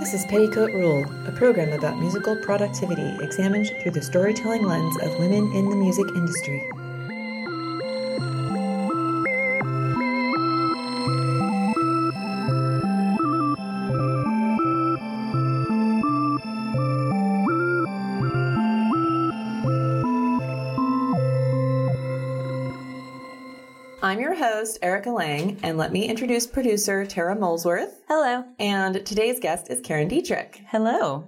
This is Petticoat Rule, a program about musical productivity examined through the storytelling lens of women in the music industry. Host, Erica Lang, and let me introduce producer Tara Molesworth. Hello. And today's guest is Karen Dietrich. Hello.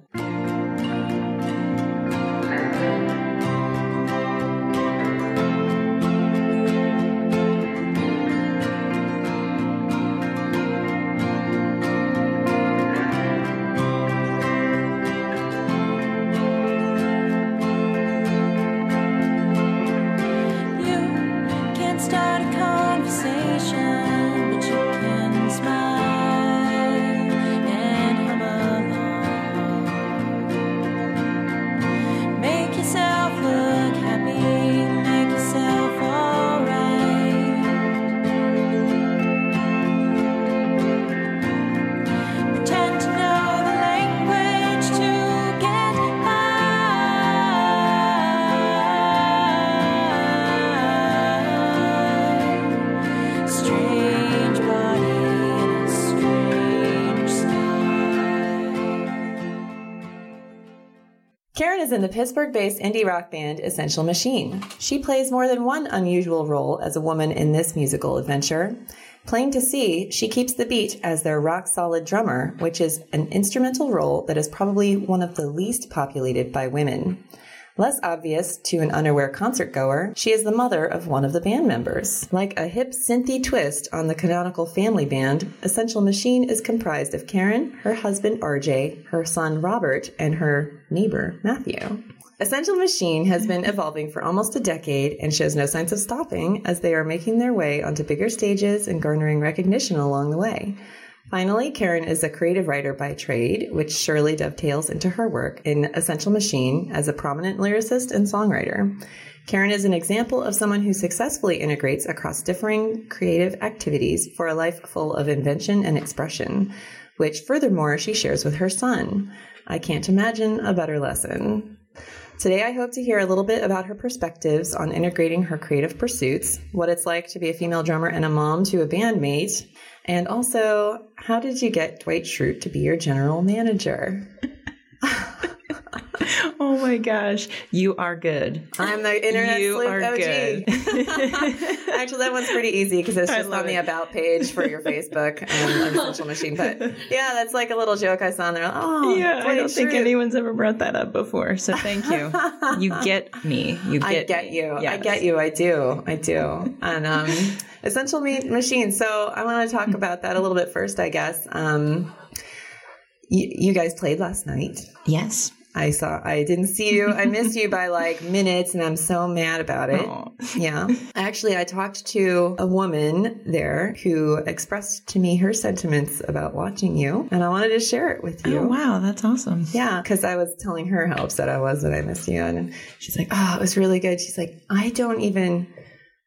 The Pittsburgh based indie rock band Essential Machine. She plays more than one unusual role as a woman in this musical adventure. Plain to see, she keeps the beat as their rock solid drummer, which is an instrumental role that is probably one of the least populated by women. Less obvious to an unaware concert goer, she is the mother of one of the band members. Like a hip synthy twist on the canonical family band, Essential Machine is comprised of Karen, her husband RJ, her son Robert, and her neighbor Matthew. Essential Machine has been evolving for almost a decade and shows no signs of stopping as they are making their way onto bigger stages and garnering recognition along the way. Finally, Karen is a creative writer by trade, which surely dovetails into her work in Essential Machine as a prominent lyricist and songwriter. Karen is an example of someone who successfully integrates across differing creative activities for a life full of invention and expression, which furthermore she shares with her son. I can't imagine a better lesson. Today, I hope to hear a little bit about her perspectives on integrating her creative pursuits, what it's like to be a female drummer and a mom to a bandmate, and also how did you get Dwight Schrute to be your general manager? Oh my gosh, you are good. I'm the internet You are OG. good. Actually, that one's pretty easy because it's just on the about page for your Facebook and on Essential Machine. But yeah, that's like a little joke I saw in there. Oh, yeah, I don't think anyone's ever brought that up before. So thank you. you get me. You get I get me. you. I get you. I do. I do. And um, essential Ma- machine. So I want to talk about that a little bit first, I guess. Um, you, you guys played last night. Yes. I saw. I didn't see you. I missed you by like minutes, and I'm so mad about it. Aw. Yeah. Actually, I talked to a woman there who expressed to me her sentiments about watching you, and I wanted to share it with oh, you. Oh wow, that's awesome. Yeah, because I was telling her how upset I was that I missed you, and she's like, "Oh, it was really good." She's like, "I don't even."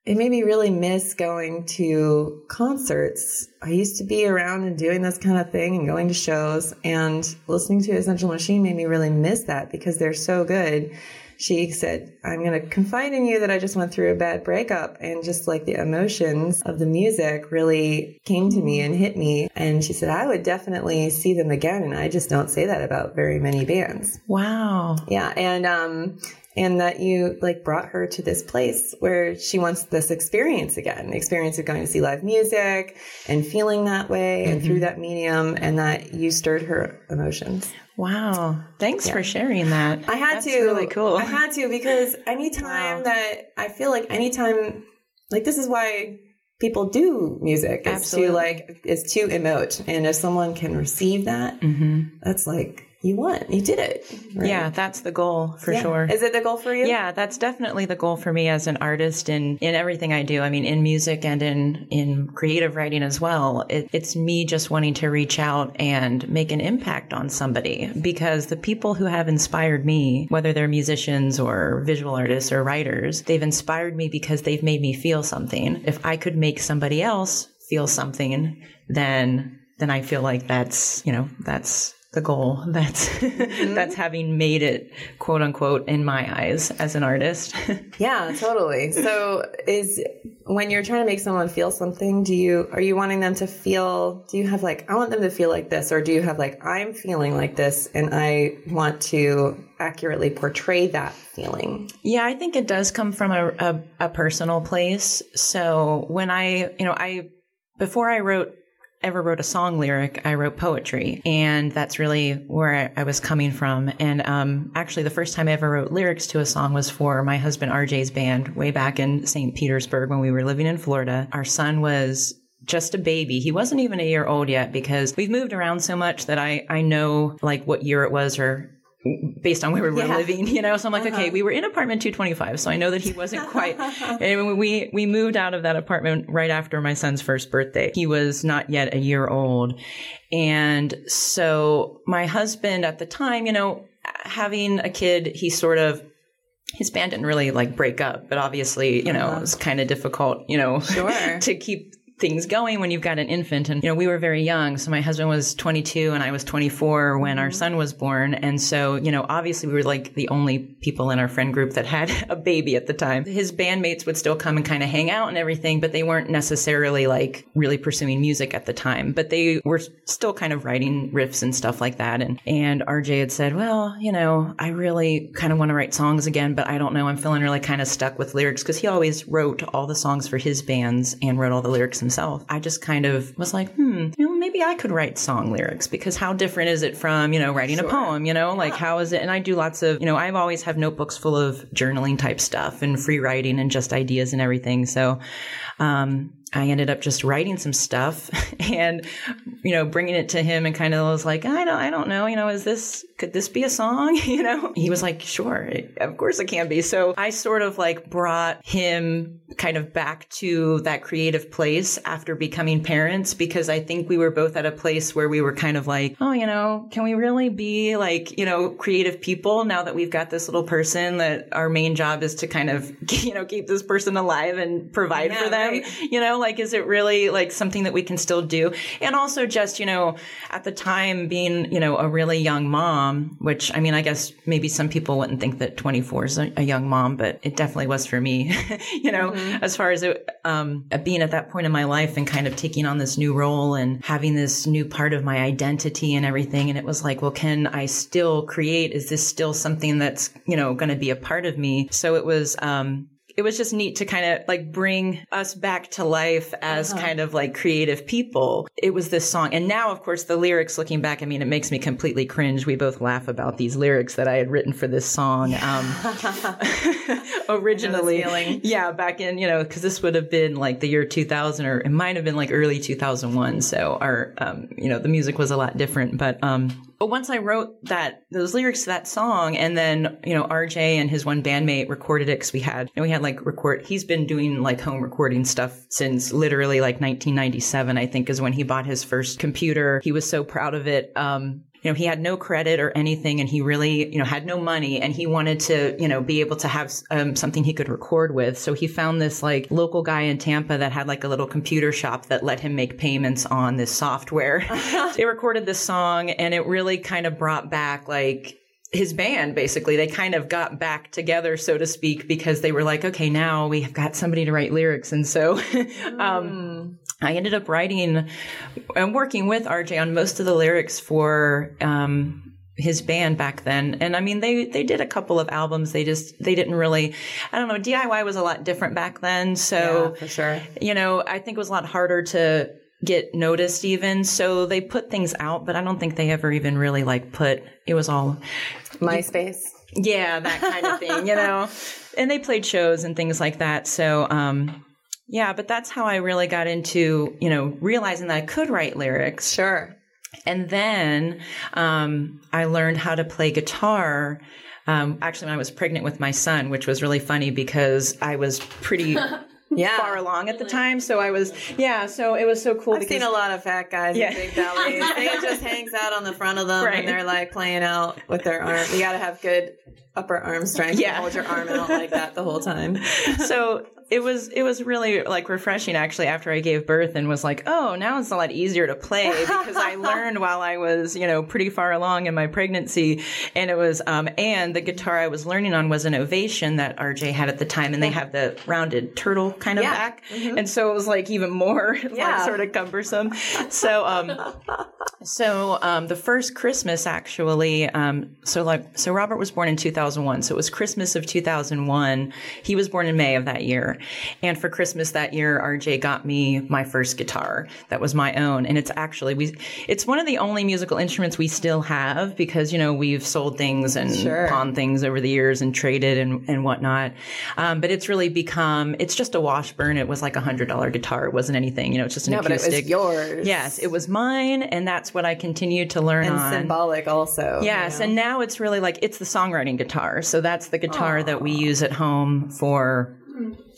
It made me really miss going to concerts. I used to be around and doing this kind of thing and going to shows, and listening to Essential Machine made me really miss that because they're so good. She said, I'm going to confide in you that I just went through a bad breakup and just like the emotions of the music really came to me and hit me. And she said, I would definitely see them again. And I just don't say that about very many bands. Wow. Yeah. And, um, and that you like brought her to this place where she wants this experience again, the experience of going to see live music and feeling that way and through that medium and that you stirred her emotions. Wow. Thanks for sharing that. I had That's to really cool. I had to because anytime Wow. that I feel like anytime like this is why people do music Absolutely. to like is to emote and if someone can receive that hmm that's like you won. You did it. right? Yeah, that's the goal for Yeah. sure. Is it the goal for you? Yeah, that's definitely the goal for me as an artist in, in everything I do. I mean, in music and in, in creative writing as well. It, it's me just wanting to reach out and make an impact on somebody because the people who have inspired me, whether they're musicians or visual artists or writers, they've inspired me because they've made me feel something. If I could make somebody else feel something, then, then I feel like that's, you know, that's the goal. That's mm-hmm. that's having made it, quote unquote, in my eyes as an artist. Yeah, totally. So is when you're trying to make someone feel something, do you are you wanting them to feel do you have like I want them to feel like this or do you have like I'm feeling like this and I want to accurately portray that feeling? yeah, I think it does come from a, a, a personal place. So when I, you know, I before I wrote ever wrote a song lyric, I wrote poetry, and that's really where I, was coming from. And um, actually, the first time I ever wrote lyrics to a song was for my husband RJ's band way back in St. Petersburg when we were living in Florida. Our son was just a baby. He wasn't even a year old yet because we've moved around so much that I I know like what year it was or based on where we were Yeah. living, you know. So I'm like, okay, uh-huh. we were in apartment 225, so I know that he wasn't quite. and we we moved out of that apartment right after my son's first birthday. He was not yet a year old, and so my husband at the time, you know, having a kid, he sort of his band didn't really like break up, but obviously, you know, it uh-huh. was kind of difficult, you know, Sure. to keep things going when you've got an infant. And, you know, we were very young. So my husband was 22 and I was 24 when our mm-hmm. son was born. And so, you know, obviously we were like the only people in our friend group that had a baby at the time. His bandmates would still come and kind of hang out and everything, but they weren't necessarily like really pursuing music at the time, but they were still kind of writing riffs and stuff like that. And, and RJ had said, well, you know, I really kind of want to write songs again, but I don't know. I'm feeling really kind of stuck with lyrics because he always wrote all the songs for his bands and wrote all the lyrics himself. I just kind of was like, hmm, you know, maybe I could write song lyrics because how different is it from, you know, writing a poem, you know, like how is it? And I do lots of, you know, I've always have notebooks full of journaling type stuff and free writing and just ideas and everything. So, um, I ended up just writing some stuff and, you know, bringing it to him and kind of was like, I don't, I don't know, you know, is this, could this be a song? You know, he was like, sure, of course it can be. So I sort of like brought him kind of back to that creative place after becoming parents because I think we were both at a place where we were kind of like, oh, you know, can we really be like, you know, creative people now that we've got this little person that our main job is to kind of, you know, keep this person alive and provide Yeah, for them? right. You know, like, is it really like something that we can still do? And also just, you know, at the time being, you know, a really young mom, which I mean, I guess maybe some people wouldn't think that 24 is a, a young mom, but it definitely was for me, you know, as far as it, um, being at that point in my life and kind of taking on this new role and having this new part of my identity and everything. And it was like, well, can I still create? Is this still something that's, you know, going to be a part of me? So it was, um, it was just neat to kind of like bring us back to life as kind of like creative people. It was this song. And now, of course, the lyrics looking back, I mean, it makes me completely cringe. We both laugh about these lyrics that I had written for this song. Um, originally, yeah, back in, you know, cause this would have been like the year 2000 or it might have been like early 2001. So our, um, you know, the music was a lot different, but, um, but once I wrote that those lyrics to that song, and then you know RJ and his one bandmate recorded it because we had we had like record. He's been doing like home recording stuff since literally like 1997. I think is when he bought his first computer. He was so proud of it. Um, you know, he had no credit or anything and he really, you know, had no money and he wanted to, you know, be able to have um, something he could record with. So he found this like local guy in Tampa that had like a little computer shop that let him make payments on this software. they recorded this song and it really kind of brought back like his band basically. They kind of got back together so to speak because they were like okay now we have got somebody to write lyrics. And so um, i ended up writing and working with rj on most of the lyrics for um, his band back then. And i mean they they did a couple of albums. They just they didn't really i don't know diy was a lot different back then. So Yeah, for sure. you know, I think it was a lot harder to get noticed even. So they put things out, but I don't think they ever even really like put, it was all, MySpace. yeah, that kind of thing, you know, and they played shows and things like that. So, um, yeah, but that's how I really got into, you know, realizing that I could write lyrics. Sure. And then um, I learned how to play guitar. Um, actually, when I was pregnant with my son, which was really funny because I was pretty Yeah. far along at the time. So I was, yeah. So it was so cool I've because seen a lot of fat guys Yeah. with big bellies. it just hangs out on the front of them Right. and they're like playing out with their arm. You got to have good upper arm strength Yeah. to hold your arm out like that the whole time. so it was it was really like refreshing actually after I gave birth and was like, oh, now it's a lot easier to play because I learned while I was you know pretty far along in my pregnancy, and it was um and the guitar I was learning on was an Ovation that RJ had at the time, and they have the rounded turtle kind of Yeah. back, and so it was like even more Yeah. like sort of cumbersome. So um so um, the first Christmas, actually, um, so like, so Robert was born in 2001. So it was Christmas of 2001. He was born in May of that year, and for Christmas that year, RJ got me my first guitar that was my own, and it's actually we, it's one of the only musical instruments we still have because you know we've sold things and Sure. pawned things over the years and traded and and whatnot, um, but it's really become it's just a washburn. It was like a hundred dollar guitar. It wasn't anything, you know. It's just an No, but it acoustic. was yours. Yes, it was mine, and that's what I continued to learn And on. symbolic also. Yes, you know? and now it's really like it's the songwriting guitar. So that's the guitar that we use at home for,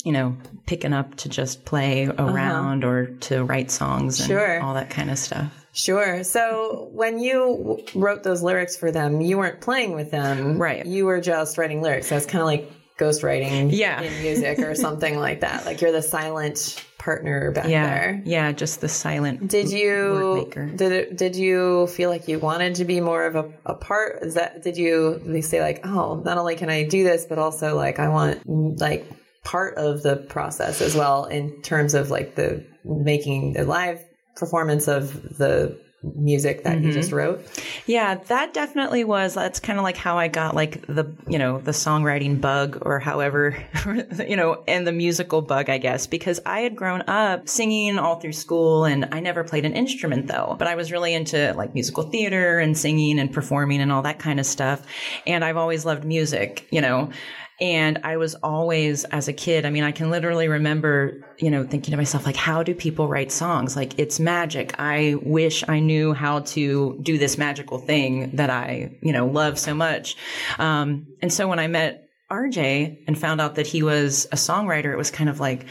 you know, picking up to just play uh-huh. around or to write songs and Sure. all that kind of stuff. Sure. So when you w- wrote those lyrics for them, you weren't playing with them. Right. You were just writing lyrics. That's kind of like ghostwriting Yeah. in music or something like that. Like you're the silent partner back Yeah, there. yeah, just the silent. Did you did it, did you feel like you wanted to be more of a, a part? Is that did you they say like oh not only can I do this but also like I want like part of the process as well in terms of like the making the live performance of the music that you just Mm-hmm. wrote. Yeah, that definitely was. That's kind of like how I got like the you know the songwriting bug or however you know and the musical bug I guess because I had grown up singing all through school and I never played an instrument though, but I was really into like musical theater and singing and performing and all that kind of stuff, and I've always loved music, you know. And I was always, as a kid, I mean, I can literally remember, you know, thinking to myself, like, how do people write songs? Like, it's magic. I wish I knew how to do this magical thing that I, you know, love so much. Um, and so when I met RJ and found out that he was a songwriter, it was kind of like,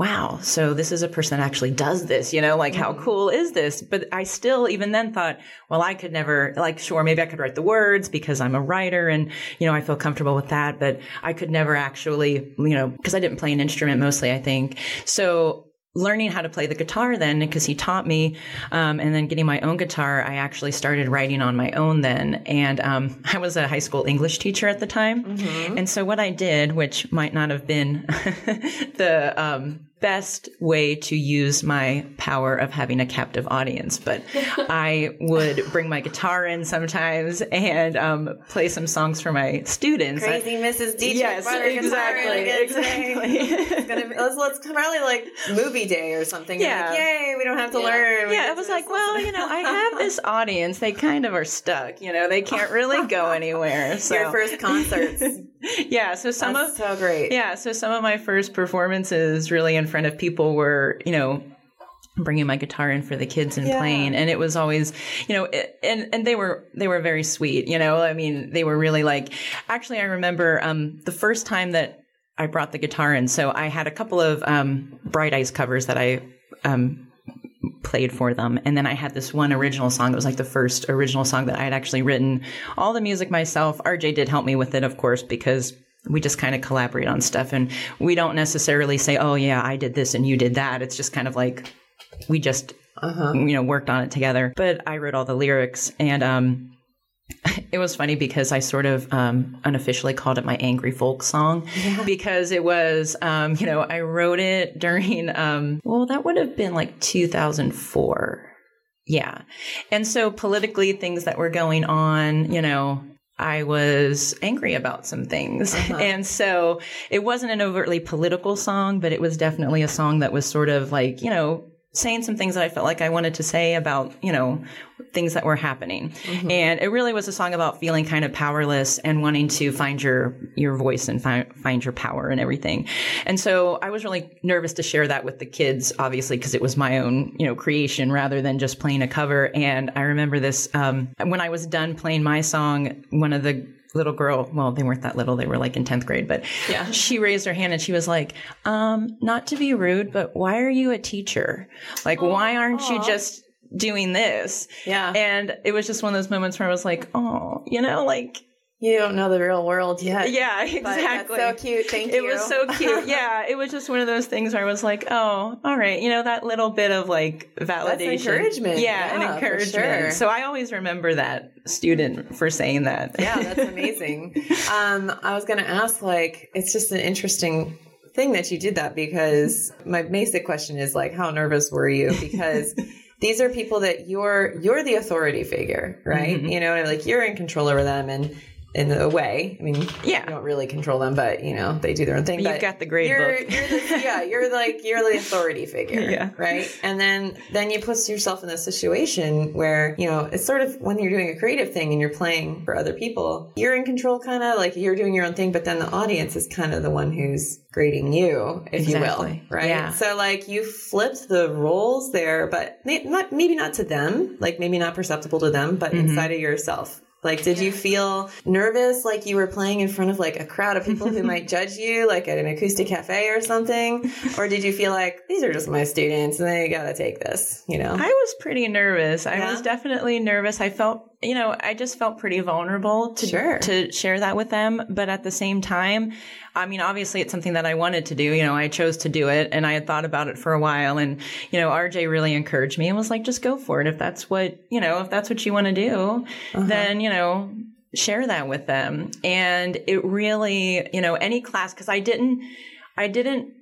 wow, so this is a person that actually does this, you know, like how cool is this? But I still, even then thought, well, I could never, like, sure, maybe I could write the words because I'm a writer and, you know, I feel comfortable with that, but I could never actually, you know, because I didn't play an instrument mostly, I think. So, Learning how to play the guitar then, because he taught me, um, and then getting my own guitar, I actually started writing on my own then. And um, I was a high school English teacher at the time. And so what I did, which might not have been the um, best way to use my power of having a captive audience, but I would bring my guitar in sometimes and um, play some songs for my students. I- Crazy Mrs. Dietrich. Yes, brought her guitar in exactly, exactly. It's gonna be, let's, let's probably like movie day or something. Yeah. Like, Yay, we don't have to learn. We yeah, it was like, just well, you know, I have this audience. They kind of are stuck. You know, they can't really go anywhere. So your first concerts. yeah, so some That's of so great. yeah, so some of my first performances really in front of people were, you know, bringing my guitar in for the kids and Yeah. playing and it was always you know it, and and they were they were very sweet you know i mean they were really like actually i remember um the first time that i brought the guitar in so i had a couple of um bright eyes covers that i um played for them. And then I had this one original song. It was like the first original song that I had actually written all the music myself. RJ did help me with it, of course, because we just kind of collaborate on stuff and we don't necessarily say, Oh yeah, I did this and you did that. It's just kind of like we just, you know, worked on it together. But I wrote all the lyrics and, um, it was funny because I sort of um, unofficially called it my angry folk song because it was, um, you know, I wrote it during, um, well, that would have been like 2004. Yeah. And so politically, things that were going on, you know, I was angry about some things. And so it wasn't an overtly political song, but it was definitely a song that was sort of like, you know, saying some things that I felt like I wanted to say about, you know, things that were happening. And it really was a song about feeling kind of powerless and wanting to find your your voice and find find your power and everything. And so I was really nervous to share that with the kids, obviously, because it was my own, you know, creation rather than just playing a cover. And I remember this um, when I was done playing my song, one of the little girl well they weren't that little they were like in 10th grade but Yeah. she raised her hand and she was like um not to be rude but why are you a teacher like why aren't you just doing this Yeah. and it was just one of those moments where i was like oh you know like You don't know the real world yet. yeah exactly That's so cute. Thank you. it was so cute yeah it was just one of those things where i was like oh all right you know that little bit of like validation encouragement. yeah, Yeah, an encouragement sure. so i always remember that student for saying that yeah, that's amazing. um, I was going to ask, like, it's just an interesting thing that you did that because my basic question is like, how nervous were you? Because these are people that you're you're the authority figure, right? Mm-hmm. You know, like you're in control over them and. In a way, I mean, Yeah. you don't really control them, but you know they do their own thing. You've but got the grade you're, book. You're the, yeah, you're like you're the authority figure, Yeah. right? And then then you put yourself in a situation where you know it's sort of when you're doing a creative thing and you're playing for other people, you're in control, kind of like you're doing your own thing, but then the audience is kind of the one who's grading you, if you will, right? Yeah. So like you flipped the roles there, but may, not maybe not to them, like maybe not perceptible to them, but Mm-hmm. inside of yourself. Like, did you feel nervous, like you were playing in front of like a crowd of people who might judge you, like at an acoustic cafe or something? Or did you feel like these are just my students and they gotta take this, you know? I was pretty nervous. I Yeah? was definitely nervous. I felt, you know, I just felt pretty vulnerable to Sure. to share that with them, but at the same time, I mean, obviously it's something that I wanted to do. You know, I chose to do it and I had thought about it for a while and, you know, RJ really encouraged me and was like just go for it if that's what, you know, if that's what you want to do, uh-huh. then, you know, share that with them. And it really, you know, any class cuz I didn't I didn't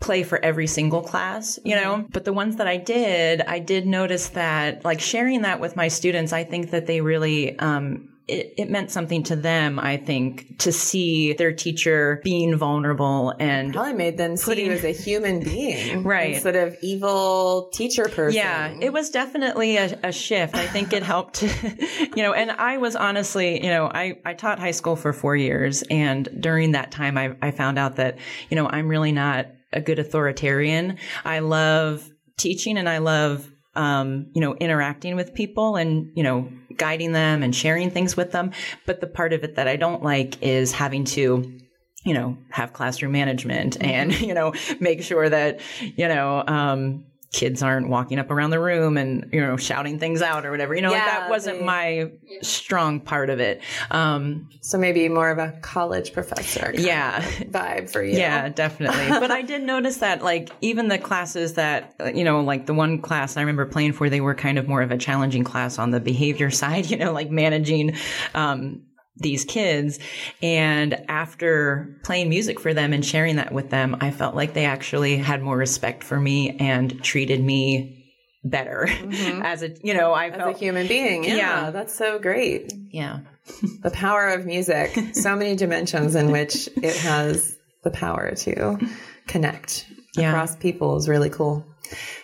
play for every single class, you know, but the ones that I did, I did notice that like sharing that with my students, I think that they really, um, it, it meant something to them, I think, to see their teacher being vulnerable and Probably made them see you as a human being, Right. Instead of evil teacher person. Yeah, it was definitely a, a shift. I think it helped, you know, and I was honestly, you know, I, I taught high school for four years. And during that time, I, I found out that, you know, I'm really not a good authoritarian. I love teaching and I love, um, you know, interacting with people and, you know, guiding them and sharing things with them. But the part of it that I don't like is having to, you know, have classroom management and, you know, make sure that, you know, um, kids aren't walking up around the room and, you know, shouting things out or whatever. You know, like that wasn't they- my strong part of it. Um, So maybe more of a college professor kind yeah. of vibe for you. Yeah, definitely. but I did notice that, like, even the classes that, you know, like the one class I remember playing for, they were kind of more of a challenging class on the behavior side, you know, like managing, um, these kids. And after playing music for them and sharing that with them, I felt like they actually had more respect for me and treated me better mm-hmm. as a, you know, I As a felt, human being. Yeah, Yeah. That's so great. yeah. The power of music. so many dimensions in which it has the power to connect Yeah. across people is really cool.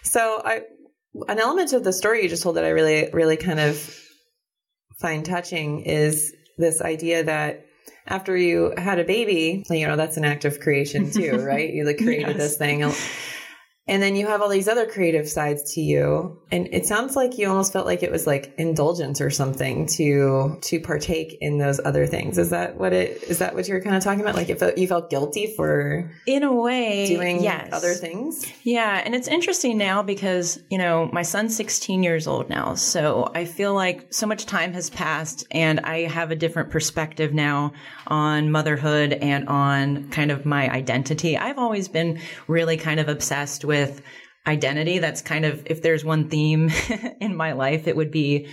So I an element of the story you just told that I really, really kind of find touching is this idea that after you had a baby, you know, that's an act of creation too, right? You like created Yes. this thing. And then you have all these other creative sides to you. And it sounds like you almost felt like it was like indulgence or something to to partake in those other things. Is that what it is that what you're kind of talking about? Like it felt, you felt guilty for In a way, doing yes. other things? Yeah, and it's interesting now because, you know, my son's 16 years old now. So I feel like so much time has passed and I have a different perspective now on motherhood and on kind of my identity. I've always been really kind of obsessed with identity. That's kind of, if there's one theme in my life, it would be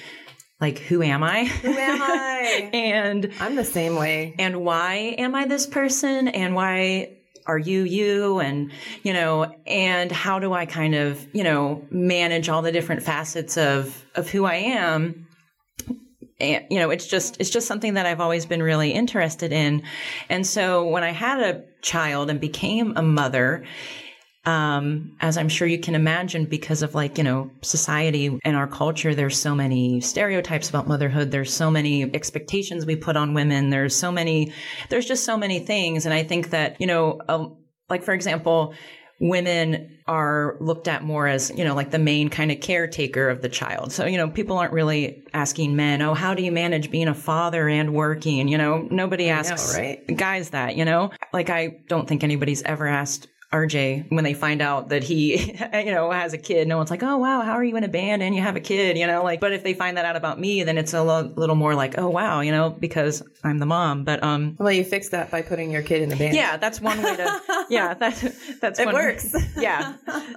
like, who am I? Who am I? and I'm the same way. and why am I this person and why are you you and you know and how do I kind of you know manage all the different facets of of who I am and you know it's just it's just something that I've always been really interested in and so when I had a child and became a mother um, as I'm sure you can imagine, because of like, you know, society and our culture, there's so many stereotypes about motherhood. There's so many expectations we put on women. There's so many, there's just so many things. And I think that, you know, uh, like, for example, women are looked at more as, you know, like the main kind of caretaker of the child. So, you know, people aren't really asking men, oh, how do you manage being a father and working? You know, nobody asks right? guys that, you know? Like, I don't think anybody's ever asked RJ when they find out that he, you know, has a kid. No one's like, oh, wow, how are you in a band and you have a kid, you know? Like, but if they find that out about me, then it's a lo- little more like, oh, wow, you know, because I'm the mom. But, um, Well, you fix that by putting your kid in the band. yeah, that's one way to. Yeah, that that's It works. yeah,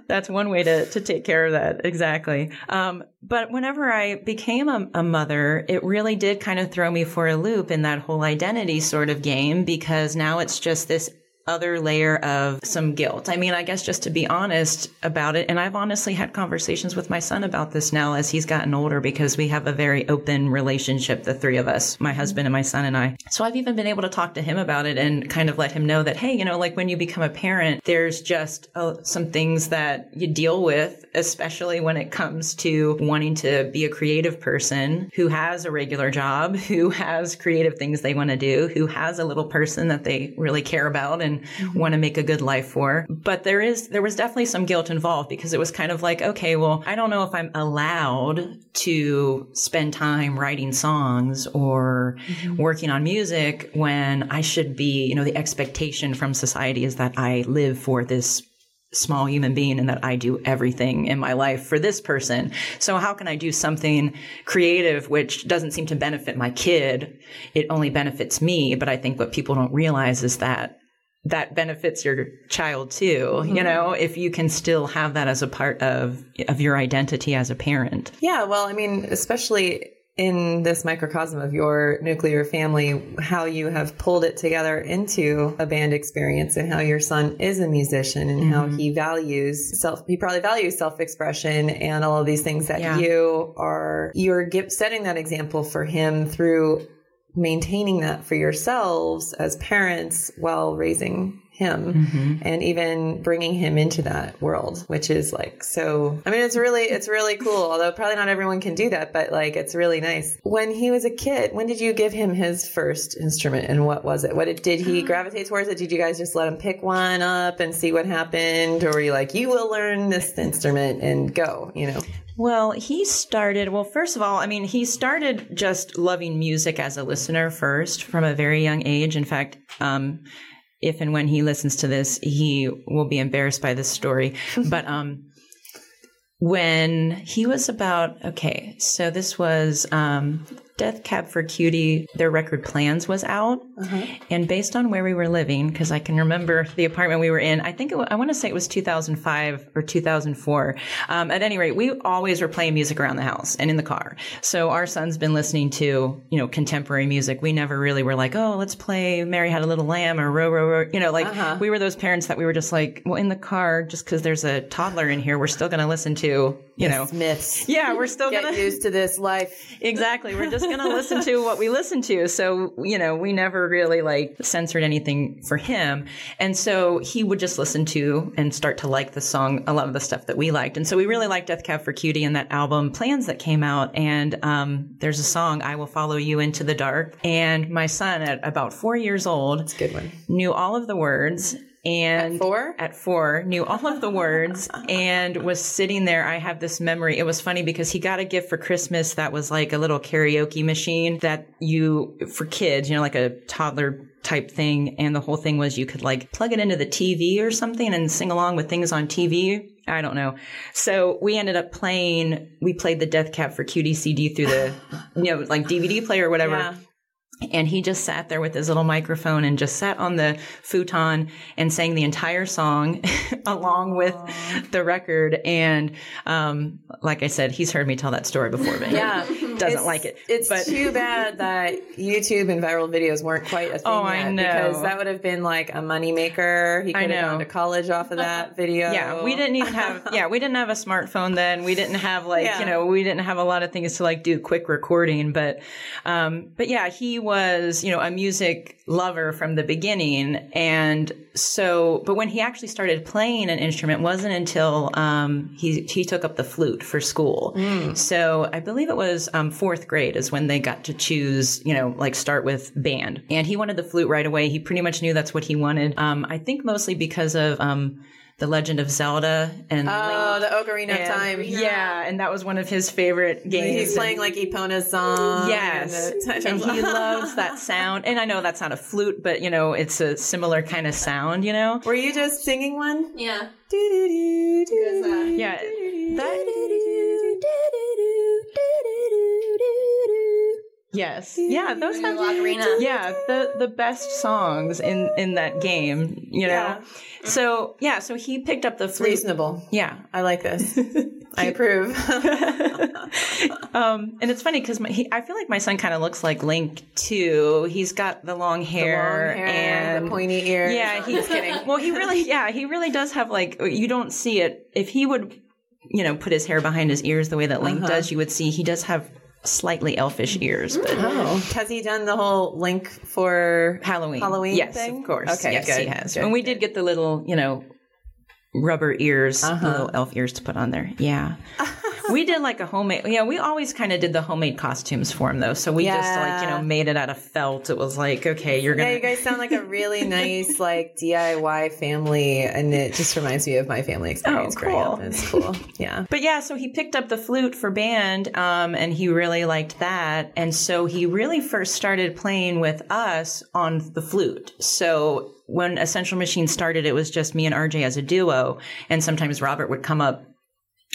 that's one way to to take care of that exactly. Um, but whenever I became a, a mother, it really did kind of throw me for a loop in that whole identity sort of game because now it's just this other layer of some guilt. I mean, I guess just to be honest about it, and I've honestly had conversations with my son about this now as he's gotten older because we have a very open relationship, the three of us, my husband and my son and I. So I've even been able to talk to him about it and kind of let him know that, hey, you know, like when you become a parent, there's just uh, some things that you deal with, especially when it comes to wanting to be a creative person who has a regular job, who has creative things they want to do, who has a little person that they really care about and Mm-hmm. want to make a good life for. But there is, there was definitely some guilt involved because it was kind of like, okay, well, I don't know if I'm allowed to spend time writing songs or mm-hmm. working on music when I should be, you know, the expectation from society is that I live for this small human being and that I do everything in my life for this person. So how can I do something creative which doesn't seem to benefit my kid? It only benefits me, but I think what people don't realize is that that benefits your child too, you know, mm-hmm. if you can still have that as a part of of your identity as a parent. Yeah, well, I mean, especially in this microcosm of your nuclear family, how you have pulled it together into a band experience and how your son is a musician and how mm-hmm. he values self, he probably values self expression and all of these things that Yeah. you are, you're setting that example for him through maintaining that for yourselves as parents while raising him mm-hmm. and even bringing him into that world which is like so i mean it's really it's really cool although probably not everyone can do that but like it's really nice. When he was a kid when did you give him his first instrument and what was it? What did, did he gravitate towards it? Did you guys just let him pick one up and see what happened or were you like you will learn this instrument and go you know Well, he started, well, first of all, I mean, he started just loving music as a listener first from a very young age. In fact, um, if and when he listens to this, he will be embarrassed by this story. but um, when he was about, okay, so this was um, Death Cab for Cutie, their record Plans was out. And based on where we were living, because I can remember the apartment we were in, I think it, I want to say it was 2005 or 2004. Um, at any rate, we always were playing music around the house and in the car. So our son's been listening to, you know, contemporary music. We never really were like, oh, let's play Mary Had a Little Lamb or Row, Row, Row. You know, like we were those parents that we were just like, well, in the car, just because there's a toddler in here, we're still going to listen to, you know, myths yeah, we're still get going to. used to this life Exactly. We're just going to listen to what we listen to. So, you know, we never really like censored anything for him. And so he would just listen to and start to like the song, a lot of the stuff that we liked. And so we really liked Death Cab for Cutie and that album Plans that came out. And, um, there's a song, I Will Follow You Into the Dark. And my son at about four years old good one knew all of the words and At four? at four knew all of the words and was sitting there i have this memory it was funny because he got a gift for christmas that was like a little karaoke machine that you for kids you know like a toddler type thing and the whole thing was you could like plug it into the tv or something and sing along with things on tv I don't know. So we ended up playing, we played the Death Cab for Cutie CD through the, you know, like DVD player or whatever. Yeah. And he just sat there with his little microphone and just sat on the futon and sang the entire song along with the record. And um, like I said, he's heard me tell that story before. But Yeah. doesn't It's- like it. It's but too bad that YouTube and viral videos weren't quite a thing Oh, I know. because that would have been like a moneymaker. He could have gone to college off of that video. yeah, we didn't even have yeah, we didn't have a smartphone then. We didn't have like, Yeah. you know, we didn't have a lot of things to like do quick recording, but um but yeah, he was, you know, a music lover from the beginning and so but when he actually started playing an instrument wasn't until um he he took up the flute for school. So I believe it was um 4th grade is when they got to choose, you know, like start with band. And he wanted the flute right away. He pretty much knew that's what he wanted. Um I think mostly because of um the Legend of Zelda and Oh, Link. the Ocarina of And- Time. Yeah, and that was one of his favorite games. He's playing like Epona's song. Yes, and and he loves that sound. And I know that's not a flute, but you know, it's a similar kind of sound. You know, Were you just singing one? Yeah. yeah. That, yes, yeah. Those have yeah the the best songs in in that game. You know, Yeah. so yeah, so he picked up the flute. Reasonable. Yeah, I like this. I approve. Um, and it's funny because I feel like my son kind of looks like Link too. He's got the long hair, Long hair, and the pointy ears. Yeah, he's kidding. Well, he really, yeah, he really does have like you don't see it. If he would, you know, put his hair behind his ears the way that Link does, you would see he does have slightly elfish ears. But Oh, has he done the whole link for Halloween, Halloween yes, thing? of course. Okay, yes, good, he has. good, and we did get the little, you know, rubber ears, Uh-huh. little elf ears to put on there. Yeah. we did like a homemade yeah we always kind of did the homemade costumes for him though so we just like you know made it out of felt it was like okay you're gonna Yeah, you guys sound like a really nice like DIY family, and it just reminds me of my family experience Oh, growing up. cool. It's cool. Yeah. But yeah, so he picked up the flute for band, um, and he really liked that. And so he really first started playing with us on the flute. So when Essential Machine started, it was just me and RJ as a duo, and sometimes Robert would come up.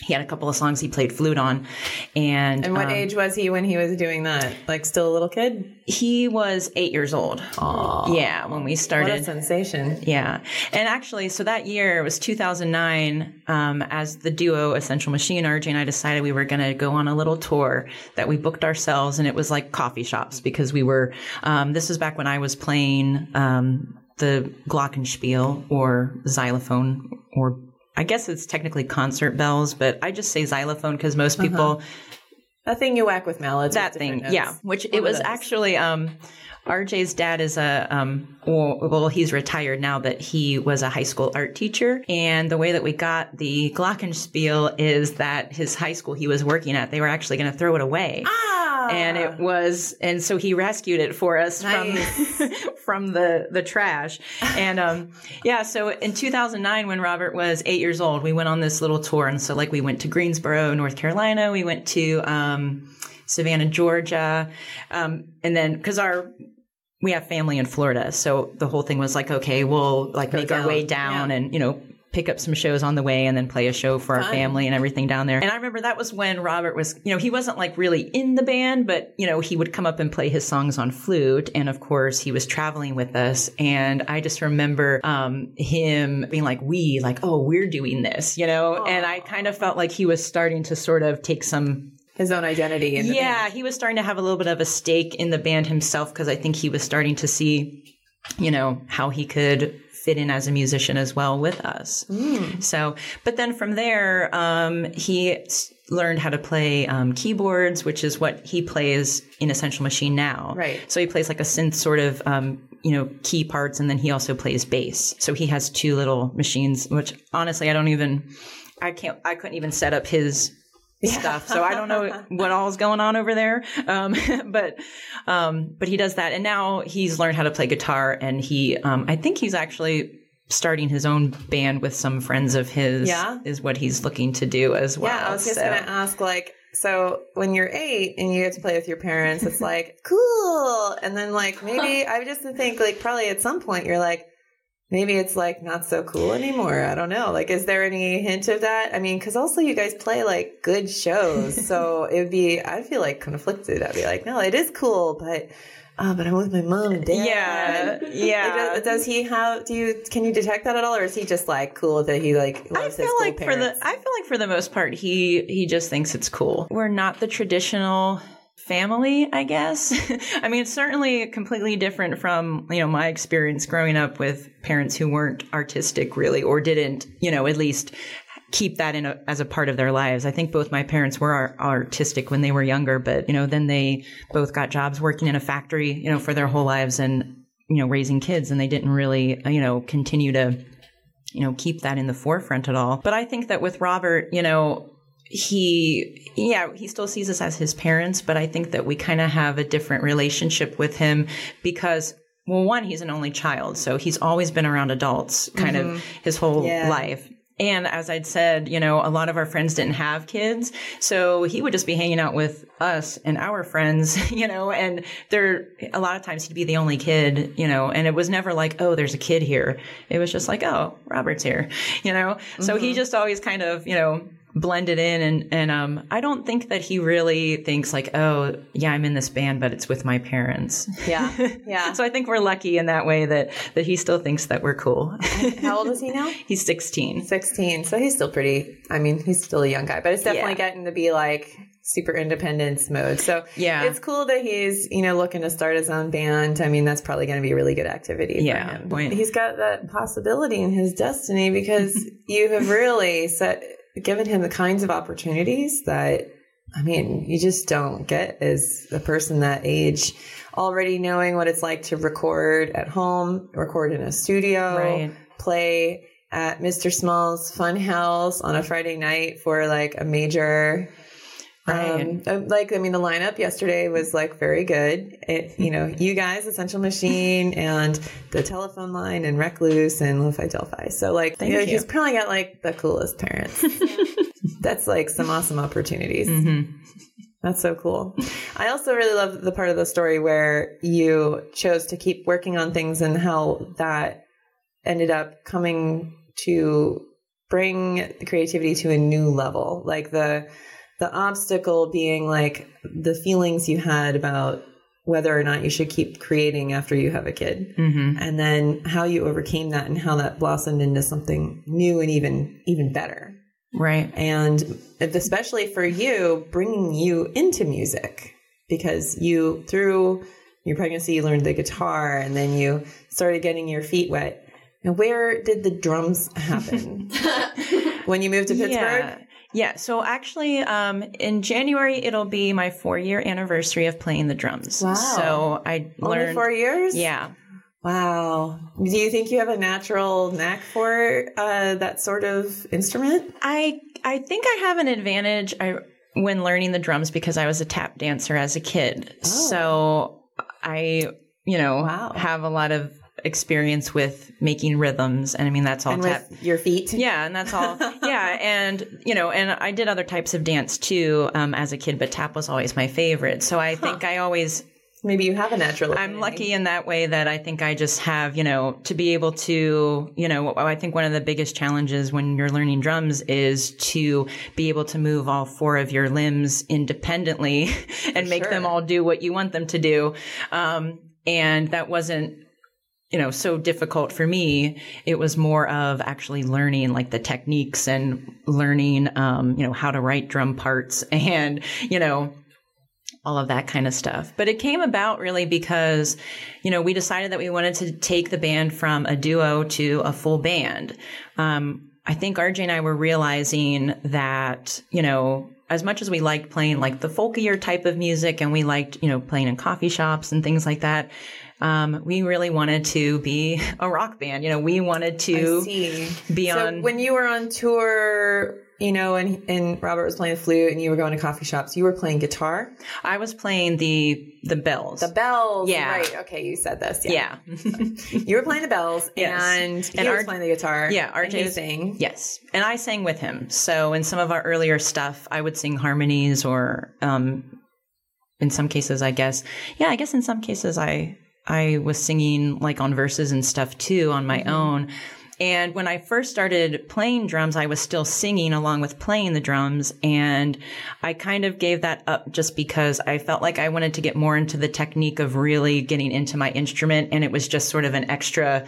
He had a couple of songs he played flute on, and And what um, age was he when he was doing that? Like still a little kid? he was eight years old. Yeah, when we What a started. sensation. Yeah. And actually, so that year, it was 2009, um, as the duo Essential Machine, RJ and I decided we were going to go on a little tour that we booked ourselves. And it was like coffee shops because we were, um, this was back when I was playing, um, the glockenspiel or xylophone or I guess it's technically concert bells, but I just say xylophone because most people That thing you whack with mallets. that thing different yeah which One it was actually um RJ's dad is a um well, he's retired now but he was a high school art teacher. And the way that we got the glockenspiel is that his high school he was working at they were actually going to throw it away. Ah! and it was and so he rescued it for us Nice. from from the the trash. And um yeah so in 2009 when Robert was 8 years old we went on this little tour. And so like we went to Greensboro North Carolina. We went to um Savannah Georgia um and then cuz our we have family in Florida so the whole thing was like okay we'll like make our way down and you know pick up some shows on the way and then play a show for our family and everything down there. And I remember that was when Robert was, you know, he wasn't like really in the band, but you know, he would come up and play his songs on flute. And of course, he was traveling with us. And I just remember um, him being like, "We like, oh, we're doing this," you know. And I kind of felt like he was starting to sort of take some his own identity. In the yeah, he was starting to have a little bit of a stake in the band himself because I think he was starting to see, you know, how he could fit in as a musician as well with us. So, but then from there, um, he s- learned how to play um, keyboards, which is what he plays in Essential Machine now. Right. So he plays like a synth sort of. Um, you know, key parts, and then he also plays bass. So he has two little machines, which honestly, I don't even, I can't, I couldn't even set up his stuff. So I don't know what all's going on over there. Um, but, um, but he does that. And now he's learned how to play guitar and he, um, I think he's actually starting his own band with some friends of his Yeah? is what he's looking to do as well. Yeah, I was just So- gonna ask, like, so when you're eight and you get to play with your parents, it's like cool, and then like maybe I just think like probably at some point you're like, maybe it's like not so cool anymore. I don't know. Like, is there any hint of that? I mean, because also you guys play like good shows, so it would be. I feel like conflicted. I'd be like, no, it is cool, but. Oh, but I'm with my mom and dad. Yeah, yeah. does, does he have? Do you? Can you detect that at all, or is he just like cool that he like I feel like for the? I feel like for the most part he he just thinks it's cool. We're not the traditional family, I guess. I mean, it's certainly completely different from, you know, my experience growing up with parents who weren't artistic really or didn't, you know, at least keep that in a, as a part of their lives. I think both my parents were ar- artistic when they were younger, but you know, then they both got jobs working in a factory, you know, for their whole lives and you know, raising kids and they didn't really, you know, continue to you know, keep that in the forefront at all. But I think that with Robert, you know, he yeah he still sees us as his parents but i think that we kind of have a different relationship with him because well one he's an only child so he's always been around adults kind of mm-hmm. his whole Yeah. life and as I'd said, you know, a lot of our friends didn't have kids. So he would just be hanging out with us and our friends, you know, and there, a lot of times he'd be the only kid, you know, and it was never like, oh, there's a kid here. It was just like, oh, Robert's here, you know? So he mm-hmm. just always kind of, you know, blended in and, and, um, I don't think that he really thinks like, oh, yeah, I'm in this band, but it's with my parents. Yeah. Yeah. So I think we're lucky in that way that, that he still thinks that we're cool. How old is he now? He's 16. 16. So he's still pretty, I mean, he's still a young guy, but it's definitely Yeah. getting to be like super independence mode. So Yeah. it's cool that he's, you know, looking to start his own band. I mean, that's probably going to be a really good activity Yeah, for him. point. He's got that possibility in his destiny because you have really set, given him the kinds of opportunities that, I mean, you just don't get as a person that age already knowing what it's like to record at home, record in a studio, Right. play at Mr. Small's Fun House on a Friday night for like a major. Um, uh, like I mean, the lineup yesterday was like very good. It, you know, you guys, Essential Machine, and the telephone line, and Recluse, and Lo-Fi Delphi. So like, Thank you know, he's probably got like the coolest parents. That's like some awesome opportunities. Mm-hmm. That's so cool. I also really love the part of the story where you chose to keep working on things and how that ended up coming to bring the creativity to a new level. Like the the obstacle being like the feelings you had about whether or not you should keep creating after you have a kid. Mm-hmm. And then how you overcame that and how that blossomed into something new and even even better Right. and especially for you bringing you into music because you through your pregnancy you learned the guitar and then you started getting your feet wet and where did the drums happen when you moved to pittsburgh Yeah. Yeah. So actually, um, in January, it'll be my four year anniversary of playing the drums. Wow. So I only learned. four years Yeah. wow do you think you have a natural knack for uh, that sort of instrument I I think I have an advantage I, when learning the drums because I was a tap dancer as a kid. So I, you know, Oh. Wow. have a lot of experience with making rhythms, and I mean that's all and tap. with your feet Yeah, and that's all. yeah, and you know, and I did other types of dance too um, as a kid, but tap was always my favorite. So I think I always maybe you have a natural I'm lucky in that way that I think I just have, you know, to be able to, you know, I think one of the biggest challenges when you're learning drums is to be able to move all four of your limbs independently and make them all do what you want them to do. Um, and that wasn't, you know, so difficult for me. It was more of actually learning like the techniques and learning, um, you know, how to write drum parts and, you know, all of that kind of stuff. But it came about really because, you know, we decided that we wanted to take the band from a duo to a full band. Um, I think RJ and I were realizing that, you know, as much as we liked playing like the folkier type of music and we liked, you know, playing in coffee shops and things like that, um, we really wanted to be a rock band. You know, we wanted to see. be so on. when you were on tour, you know, and and Robert was playing the flute, and you were going to coffee shops, you were playing guitar. I was playing the the bells. The bells, Yeah. right? Okay, you said this. Yeah, yeah. you were playing the bells, Yes. and he And was playing the guitar. Yeah, RJ was- sang. Yes, and I sang with him. So in some of our earlier stuff, I would sing harmonies, or um, in some cases, I guess, yeah, I guess in some cases, I I was singing like on verses and stuff too on my mm-hmm. own. And when I first started playing drums, I was still singing along with playing the drums. And I kind of gave that up just because I felt like I wanted to get more into the technique of really getting into my instrument. And it was just sort of an extra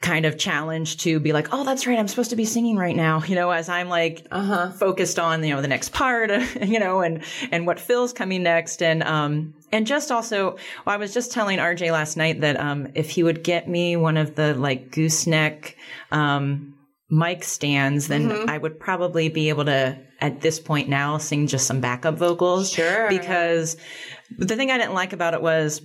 kind of challenge to be like, oh, that's right, I'm supposed to be singing right now, you know, as I'm like Uh-huh. focused on you know the next part, you know, and and what fill's coming next, and um and just also, well, I was just telling RJ last night that um if he would get me one of the like gooseneck um mic stands, then Mm-hmm. I would probably be able to at this point now sing just some backup vocals, Sure. because the thing I didn't like about it was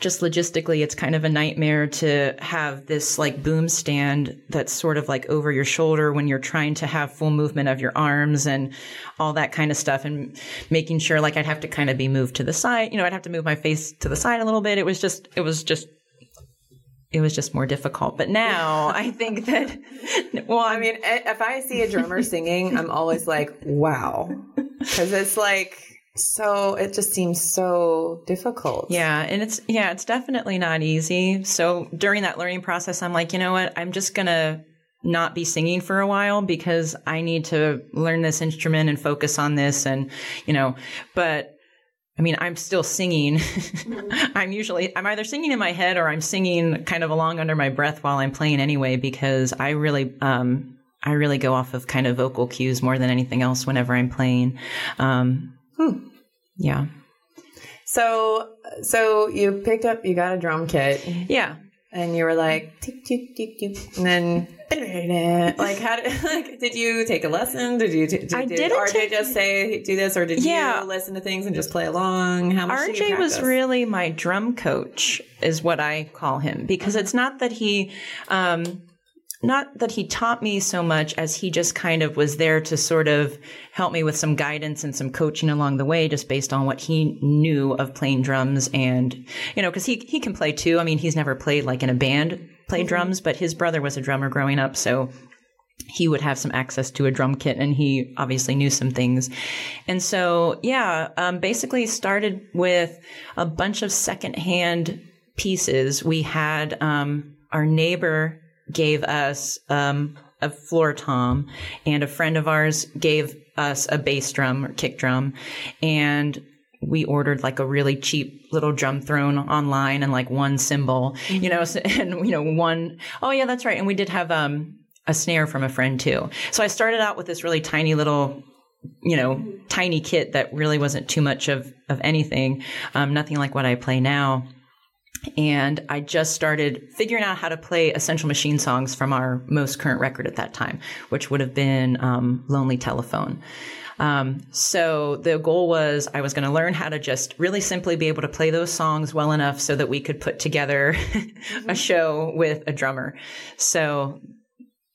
just logistically, it's kind of a nightmare to have this like boom stand that's sort of like over your shoulder when you're trying to have full movement of your arms and all that kind of stuff and making sure like I'd have to kind of be moved to the side. You know, I'd have to move my face to the side a little bit. It was just, it was just, it was just more difficult. But now I think that, well, I mean, if I see a drummer singing, I'm always like, wow. Because it's like, so, it just seems so difficult. Yeah, and it's yeah, it's definitely not easy. So during that learning process, I'm like, you know what? I'm just gonna not be singing for a while because I need to learn this instrument and focus on this and you know, but I mean, I'm still singing. I'm usually I'm either singing in my head or I'm singing kind of along under my breath while I'm playing anyway because I really um I really go off of kind of vocal cues more than anything else whenever I'm playing. Um yeah. So, so you picked up, you got a drum kit Yeah. and you were like, tick, tick, tick, tick, and then, like, how did, like, did you take a lesson? Did you, did, I did RJ take- just say, do this, or did Yeah. you listen to things and just play along? How much RJ was really my drum coach, is what I call him, because it's not that he, um, not that he taught me so much as he just kind of was there to sort of help me with some guidance and some coaching along the way, just based on what he knew of playing drums and, you know, cause he, he can play too. I mean, he's never played like in a band, played drums, but his brother was a drummer growing up. So he would have some access to a drum kit and he obviously knew some things. And so, yeah, um, basically started with a bunch of secondhand pieces. We had, um, our neighbor gave us, um, a floor tom and a friend of ours gave us a bass drum or kick drum and we ordered like a really cheap little drum throne online and like one cymbal, you know, and you know, one, oh yeah, that's right. And we did have, um, a snare from a friend too. So I started out with this really tiny little, you know, tiny kit that really wasn't too much of, of anything. Um, nothing like what I play now. And I just started figuring out how to play Essential Machine songs from our most current record at that time, which would have been um, Lonely Telephone. Um, so the goal was I was going to learn how to just really simply be able to play those songs well enough so that we could put together a show with a drummer. So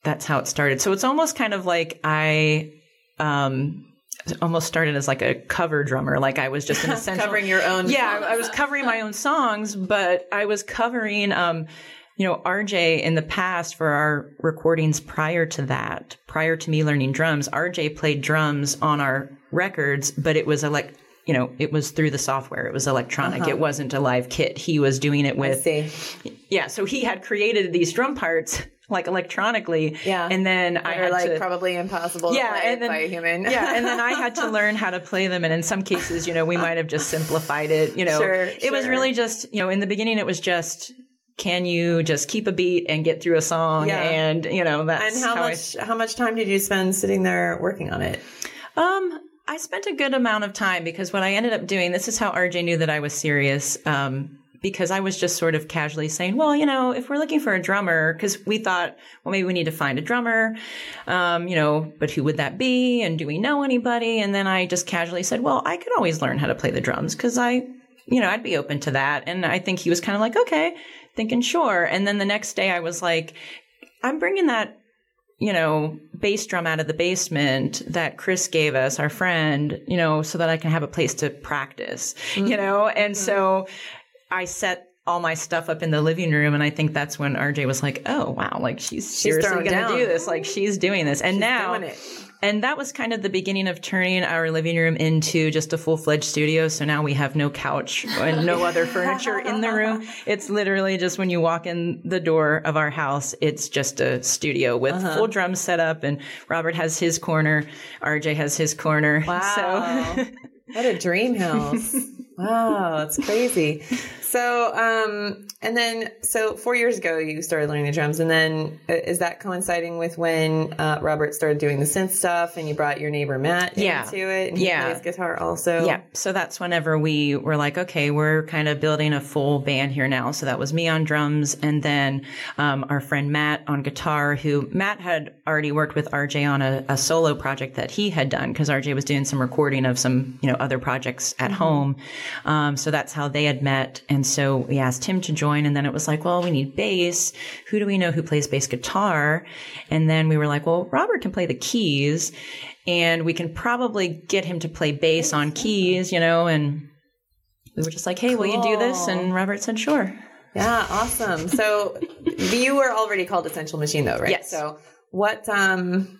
that's how it started. So it's almost kind of like I um almost started as like a cover drummer like I was just an essential Covering your own Yeah, I was covering my own songs, but I was covering um you know, RJ in the past for our recordings prior to that, prior to me learning drums, RJ played drums on our records, but it was like, you know, it was through the software. It was electronic. It wasn't a live kit. He was doing it with yeah, so he had created these drum parts like electronically. Yeah. And then I they're had like to probably impossible to yeah, play and then by a human. yeah, and then I had to learn how to play them, and in some cases, you know, we might have just simplified it. You know, Sure, it was really just you know, in the beginning, it was just can you just keep a beat and get through a song, Yeah. and you know that's And how, I- much how much time did you spend sitting there working on it? Um, I spent a good amount of time because what I ended up doing, this is how RJ knew that I was serious. Um, because I was just sort of casually saying, well, you know, if we're looking for a drummer, because we thought, well, maybe we need to find a drummer, um, you know, but who would that be? And do we know anybody? And then I just casually said, well, I could always learn how to play the drums because I, you know, I'd be open to that. And I think he was kind of like, okay, thinking sure. And then the next day I was like, I'm bringing that you know, bass drum out of the basement that Chris gave us, our friend, you know, so that I can have a place to practice, you know? And so I set all my stuff up in the living room. And I think that's when RJ was like, oh, wow, like she's, seriously going to do this. Like she's doing this. And now, doing it. and that was kind of the beginning of turning our living room into just a full fledged studio. So now we have no couch and no other furniture in the room. It's literally just when you walk in the door of our house, it's just a studio with Uh-huh. full drums set up. And Robert has his corner, RJ has his corner. Wow. So what a dream house. Wow, that's crazy. So, um, and then, so four years ago, you started learning the drums, and then uh, is that coinciding with when uh, Robert started doing the synth stuff, and you brought your neighbor Matt Yeah. into it, and he Yeah. plays guitar also? Yeah. So that's whenever we were like, okay, we're kind of building a full band here now. So that was me on drums and then um, our friend Matt on guitar, who Matt had already worked with RJ on a, a solo project that he had done because RJ was doing some recording of some, you know, other projects at home. Um, so that's how they had met. And so we asked him to join. And then it was like, well, we need bass. Who do we know who plays bass guitar? And then we were like, well, Robert can play the keys and we can probably get him to play bass on keys, you know, and we were just like, hey, will you do this? And Robert said, sure. Yeah, awesome. So you were already called Essential Machine, though, right? Yes. So what, um,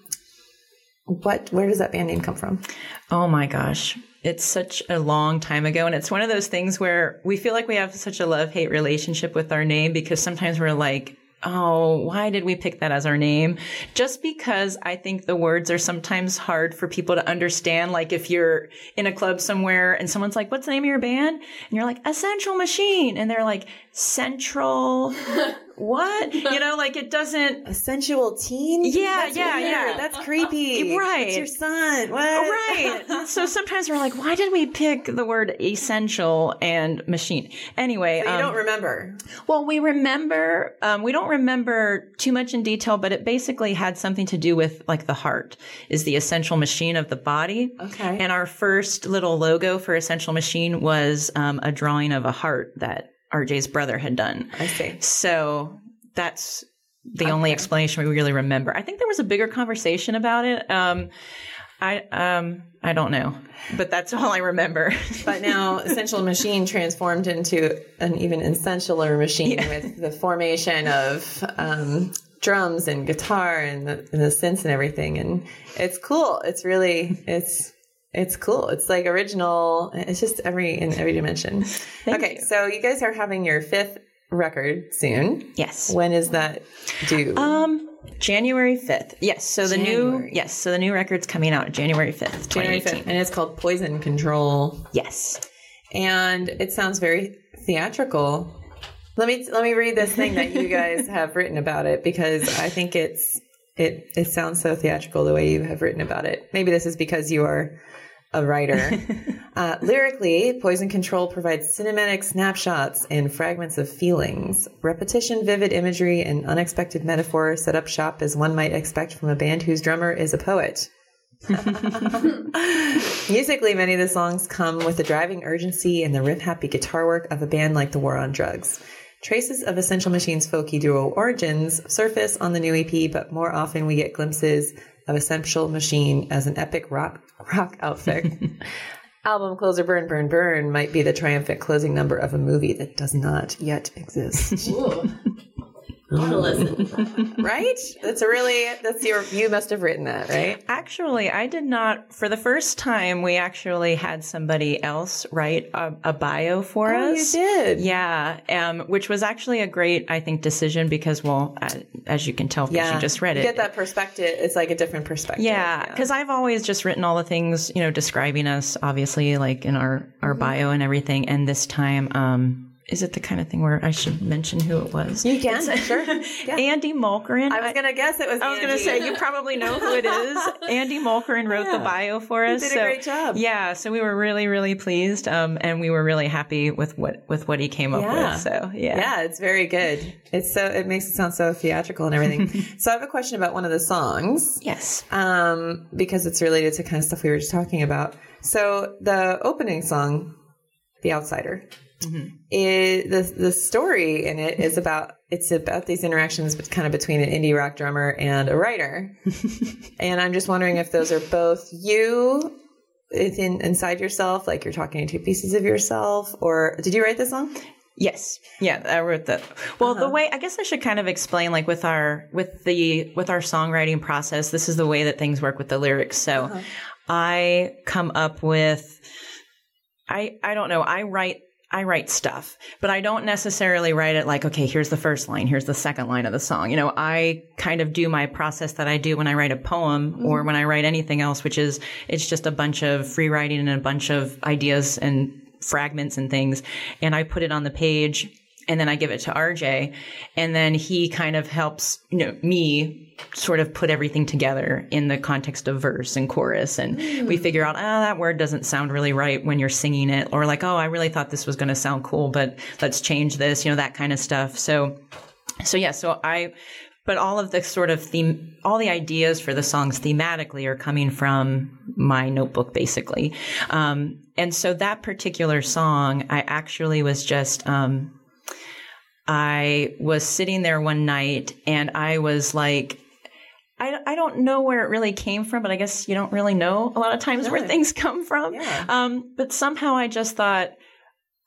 what, where does that band name come from? Oh my gosh. It's such a long time ago. And it's one of those things where we feel like we have such a love hate relationship with our name because sometimes we're like, oh, why did we pick that as our name? Just because I think the words are sometimes hard for people to understand. Like if you're in a club somewhere and someone's like, what's the name of your band? And you're like, Essential Machine. And they're like, Central. What? You know, like it doesn't. A sensual teen? Yeah, That's yeah, weird. yeah. That's creepy. Right. It's your son. What? Right. so sometimes we're like, why did we pick the word essential and machine? Anyway, You um, don't remember. well, we remember, um, we don't remember too much in detail, but it basically had something to do with like the heart is the essential machine of the body. Okay. And our first little logo for essential machine was um, a drawing of a heart that RJ's brother had done. I see. So that's the only explanation we really remember. I think there was a bigger conversation about it. Um, I um, I don't know, but that's all I remember. But now Essential Machine transformed into an even essentialer machine with the formation of um, drums and guitar and the, and the synths and everything. And it's cool. It's really, it's, it's cool. It's like original. It's just every, in every dimension. okay. you. So you guys are having your fifth record soon. yes. When is that due? Um, January fifth. Yes. So the new yes. So the new record's coming out January fifth, January 5th. And it's called Poison Control. Yes. and it sounds very theatrical. Let me let me read this thing that you guys have written about it because I think it's it it sounds so theatrical the way you have written about it. Maybe this is because you are a writer. uh, lyrically, Poison Control provides cinematic snapshots and fragments of feelings. Repetition, vivid imagery, and unexpected metaphor set up shop as one might expect from a band whose drummer is a poet. Musically, many of the songs come with the driving urgency and the riff happy guitar work of a band like The War on Drugs. Traces of Essential Machines' folky duo origins surface on the new EP, but more often we get glimpses of Essential Machine as an epic rock rock outfit. Album closer Burn Burn Burn might be the triumphant closing number of a movie that does not yet exist. Ooh. I want to listen. right? That's a really that's your you must have written that, right? Actually, I did not. For the first time, we actually had somebody else write a, a bio for us. Oh, you did. Yeah, um, which was actually a great, I think, decision because, well, uh, as you can tell, because you just read You it. get that perspective. It's like a different perspective. Yeah, because I've always just written all the things, you know, describing us, obviously, like in our Mm-hmm. our bio and everything. And this time, um, is it the kind of thing where I should mention who it was? You can, sure. Yeah. Andy Mulkerin. I was gonna guess it was. I was going to say you probably know who it is. Andy Mulkerin wrote the bio for us. did a so, great job. Yeah, so we were really, really pleased, um, and we were really happy with what with what he came up Yeah. with. So yeah, Yeah, it's very good. It's so it makes it sound so theatrical and everything. so I have a question about one of the songs, yes, um, because it's related to kind of stuff we were just talking about. So the opening song, "The Outsider," is the the story in it is about it's about these interactions, but kind of between an indie rock drummer and a writer. and I'm just wondering if those are both you. Within, inside yourself, like you're talking to two pieces of yourself, or did you write this song? Yes. Yeah, I wrote that. Well, Uh-huh. the way I guess I should kind of explain like with our with the with our songwriting process, this is the way that things work with the lyrics. So Uh-huh. I come up with I I don't know, I write I write stuff, but I don't necessarily write it like, okay, here's the first line, here's the second line of the song. You know, I kind of do my process that I do when I write a poem Mm-hmm. or when I write anything else, which is it's just a bunch of free writing and a bunch of ideas and fragments and things, and I put it on the page and then I give it to RJ, and then he kind of helps you know me sort of put everything together in the context of verse and chorus, and we figure out oh that word doesn't sound really right when you're singing it, or like oh I really thought this was going to sound cool, but let's change this, you know that kind of stuff. So so yeah, so I but all of the sort of theme, all the ideas for the songs thematically are coming from my notebook, basically. Um, and so that particular song, I actually was just, um, I was sitting there one night and I was like, I, I don't know where it really came from, but I guess you don't really know a lot of times where things come from. Yeah. Um, but somehow I just thought,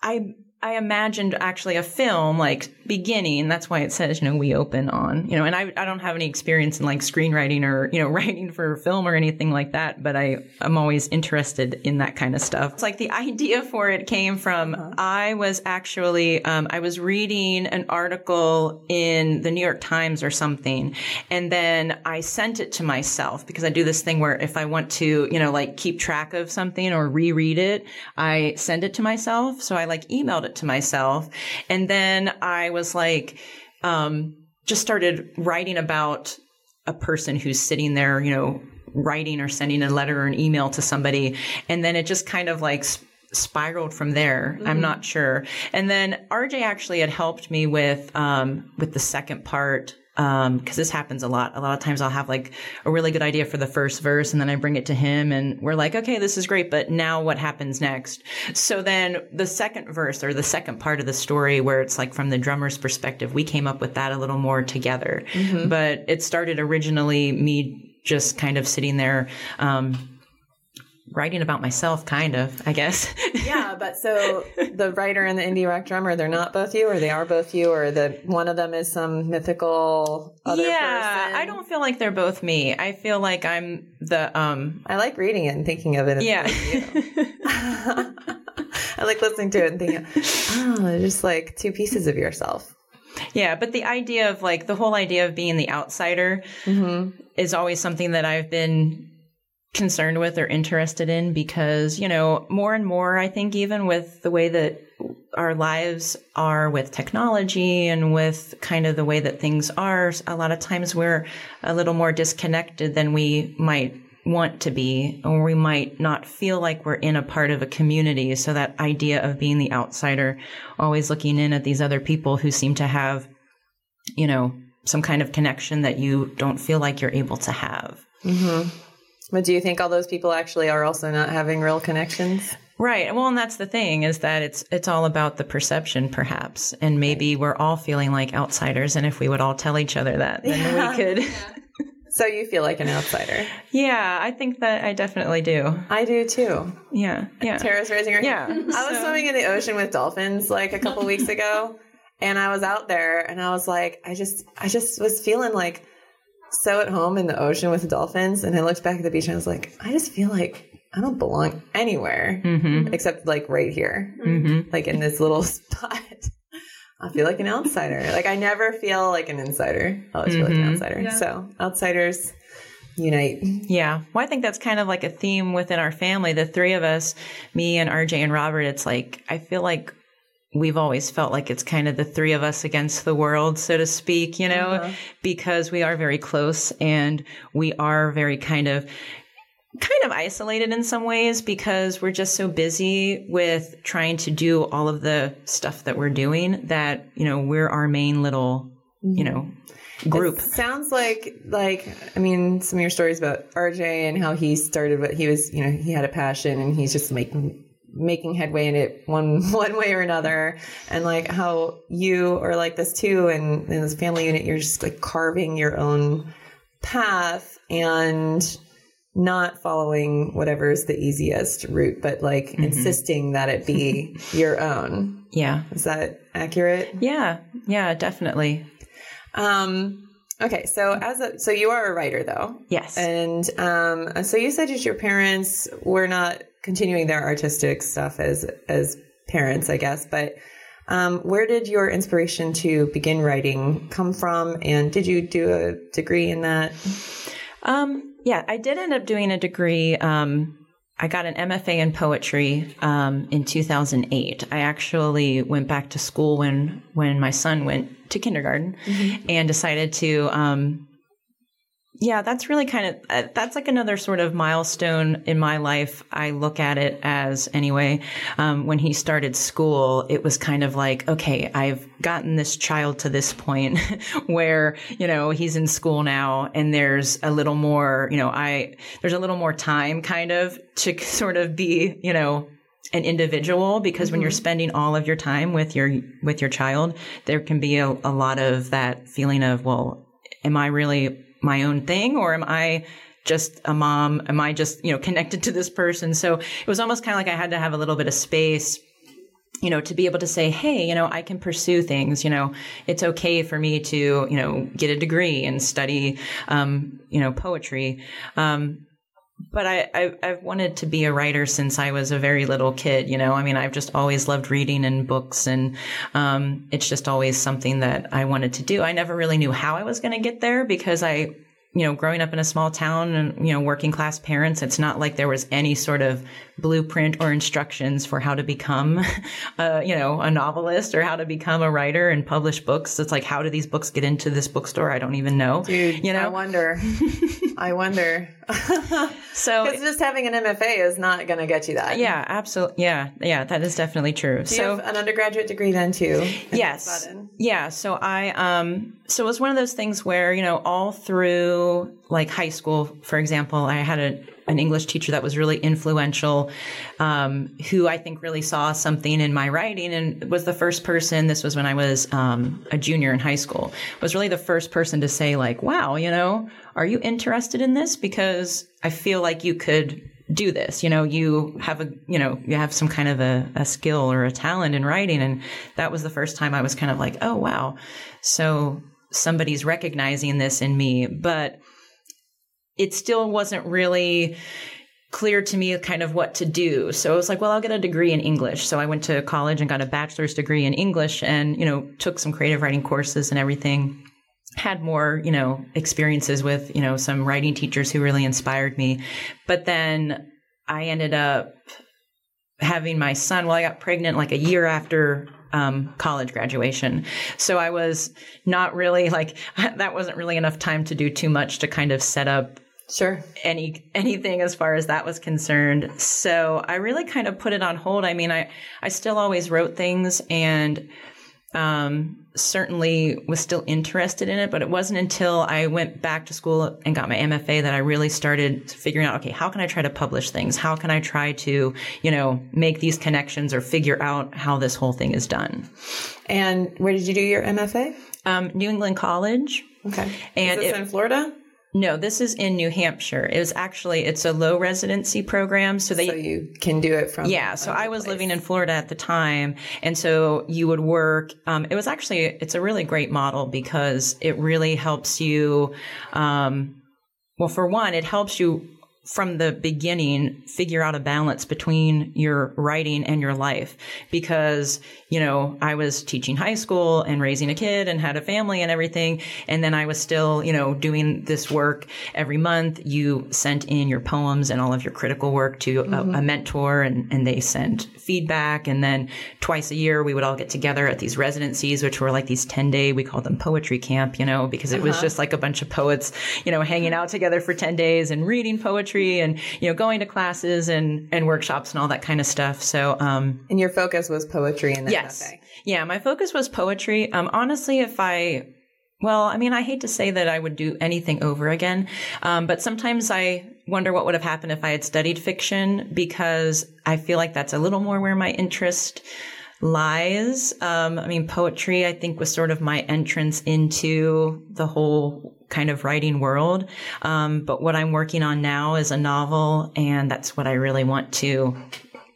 I I imagined actually a film like beginning. That's why it says, you know, we open on, you know, and I, I don't have any experience in like screenwriting or, you know, writing for film or anything like that, but I, I'm always interested in that kind of stuff. It's like the idea for it came from, I was actually, um, I was reading an article in the New York Times or something. And then I sent it to myself because I do this thing where if I want to, you know, like keep track of something or reread it, I send it to myself. So I like emailed it to myself. And then I was like, um, just started writing about a person who's sitting there, you know, writing or sending a letter or an email to somebody. And then it just kind of like s- spiraled from there. I'm not sure. And then RJ actually had helped me with, um, with the second part um because this happens a lot. A lot of times i'll have like a really good idea for the first verse and then i bring it to him and we're like okay this is great but now what happens next? So then the second verse or the second part of the story where it's like from the drummer's perspective we came up with that a little more together. But it started originally me just kind of sitting there um writing about myself kind of i guess Yeah, but so the writer and the indie rock drummer, they're not both you, or they are both you, or the one of them is some mythical other yeah person. i don't feel like they're both me i feel like i'm the um I like reading it and thinking of it. As yeah I like listening to it and thinking, oh, they're just like two pieces of yourself. Yeah, but the idea of like the whole idea of being the outsider is always something that I've been concerned with or interested in because, you know, more and more, I think, even with the way that our lives are with technology and with kind of the way that things are, a lot of times we're a little more disconnected than we might want to be, or we might not feel like we're in a part of a community. So that idea of being the outsider, always looking in at these other people who seem to have, you know, some kind of connection that you don't feel like you're able to have. Mm-hmm. But do you think all those people actually are also not having real connections? Right. Well, and that's the thing is that it's it's all about the perception, perhaps, and maybe we're all feeling like outsiders, and if we would all tell each other that, then we could. So you feel like an outsider. yeah, I think that I definitely do. I do too. Yeah, yeah, Tara's raising her yeah. hand. I was swimming in the ocean with dolphins like a couple weeks ago, and I was out there, and I was like, I just, I just was feeling like so at home in the ocean with dolphins, and I looked back at the beach, and I was like, I just feel like I don't belong anywhere mm-hmm. except like right here, mm-hmm. like in this little spot. I feel like an outsider. Like I never feel like an insider. I always feel like an mm-hmm. outsider. So outsiders unite. Yeah. Well, I think that's kind of like a theme within our family. The three of us, me and RJ and Robert, it's like, I feel like we've always felt like it's kind of the three of us against the world, so to speak, you know, uh-huh. because we are very close and we are very kind of, kind of isolated in some ways because we're just so busy with trying to do all of the stuff that we're doing that, you know, we're our main little, you know, mm-hmm. group. It sounds like like I mean some of your stories about RJ and how he started what he was you know he had a passion and he's just making making headway in it one one way or another and like how you are like this too and in this family unit you're just like carving your own path and not following whatever is the easiest route but like insisting that it be your own Yeah. is that accurate Yeah. Yeah, definitely. um, okay, so as a so you are a writer though, Yes. and um, so you said that your parents were not continuing their artistic stuff as as parents, I guess. But um, where did your inspiration to begin writing come from, and did you do a degree in that? Um, yeah, I did end up doing a degree um, I got an MFA in poetry um, in 2008. I actually went back to school when when my son went to kindergarten, and decided to. Um, yeah, that's really kind of uh, that's like another sort of milestone in my life. I look at it as anyway. Um, when he started school, it was kind of like, okay, I've gotten this child to this point where you know he's in school now, and there's a little more, you know, I there's a little more time, kind of, to sort of be, you know, an individual because when you're spending all of your time with your with your child there can be a, a lot of that feeling of well am i really my own thing or am i just a mom am i just you know connected to this person so it was almost kind of like i had to have a little bit of space you know, to be able to say, hey, you know, I can pursue things, you know, it's okay for me to, you know, get a degree and study, um, you know, poetry. Um, but I, I, I've wanted to be a writer since I was a very little kid. You know, I mean, I've just always loved reading and books, and um, it's just always something that I wanted to do. I never really knew how I was going to get there because I, you know, growing up in a small town and you know, working class parents, it's not like there was any sort of blueprint or instructions for how to become, uh, you know, a novelist or how to become a writer and publish books. It's like, how do these books get into this bookstore? I don't even know. Dude, you know, I wonder. I wonder. so Because just having an MFA is not going to get you that. yeah, absolutely. Yeah, yeah, that is definitely true. Do you so have an undergraduate degree then too? yes yeah so i um so it was one of those things where you know all through like high school for example i had a an english teacher that was really influential um, who i think really saw something in my writing and was the first person this was when i was um, a junior in high school was really the first person to say like wow you know are you interested in this? Because i feel like you could do this. You know you have a you know you have some kind of a, a skill or a talent in writing. And that was the first time i was kind of like oh wow. So somebody's recognizing this in me but it still wasn't really clear to me kind of what to do so i was like well i'll get a degree in english so i went to college and got a bachelor's degree in english and you know took some creative writing courses and everything had more, you know, experiences with, you know, some writing teachers who really inspired me. But then I ended up having my son. Well, I got pregnant like a year after um, college graduation. So I was not really like, that wasn't really enough time to do too much to kind of set up Sure. any anything as far as that was concerned. So I really kind of put it on hold. I mean, I I still always wrote things and um, certainly was still interested in it, but it wasn't until I went back to school and got my MFA that I really started figuring out, okay, how can I try to publish things? How can I try to, you know, make these connections or figure out how this whole thing is done? And where did you do your MFA? Um, New England College. Okay. And is this it- in Florida? No, this is in New Hampshire. It was actually, it's a low residency program. So they, So you can do it from. Yeah, so I was living in Florida at the time, and so you would work. Um, it was actually it's a really great model because it really helps you. Um, well, for one, it helps you from the beginning figure out a balance between your writing and your life. Because you know i was teaching high school and raising a kid and had a family and everything. And then i was still you know doing this work every month. You sent in your poems and all of your critical work to a, mm-hmm. a mentor and, and they sent feedback. And then twice a year we would all get together at these residencies which were like these 10 day we called them poetry camp you know because it was uh-huh. just like a bunch of poets you know hanging uh-huh. out together for 10 days and reading poetry and you know going to classes and and workshops and all that kind of stuff. So um And your focus was poetry in the yes. yeah my focus was poetry. Um honestly if i well i mean i hate to say that i would do anything over again um, but sometimes i wonder what would have happened if i had studied fiction because i feel like that's a little more where my interest lies um, i mean poetry i think was sort of my entrance into the whole kind of writing world um, but what i'm working on now is a novel and that's what i really want to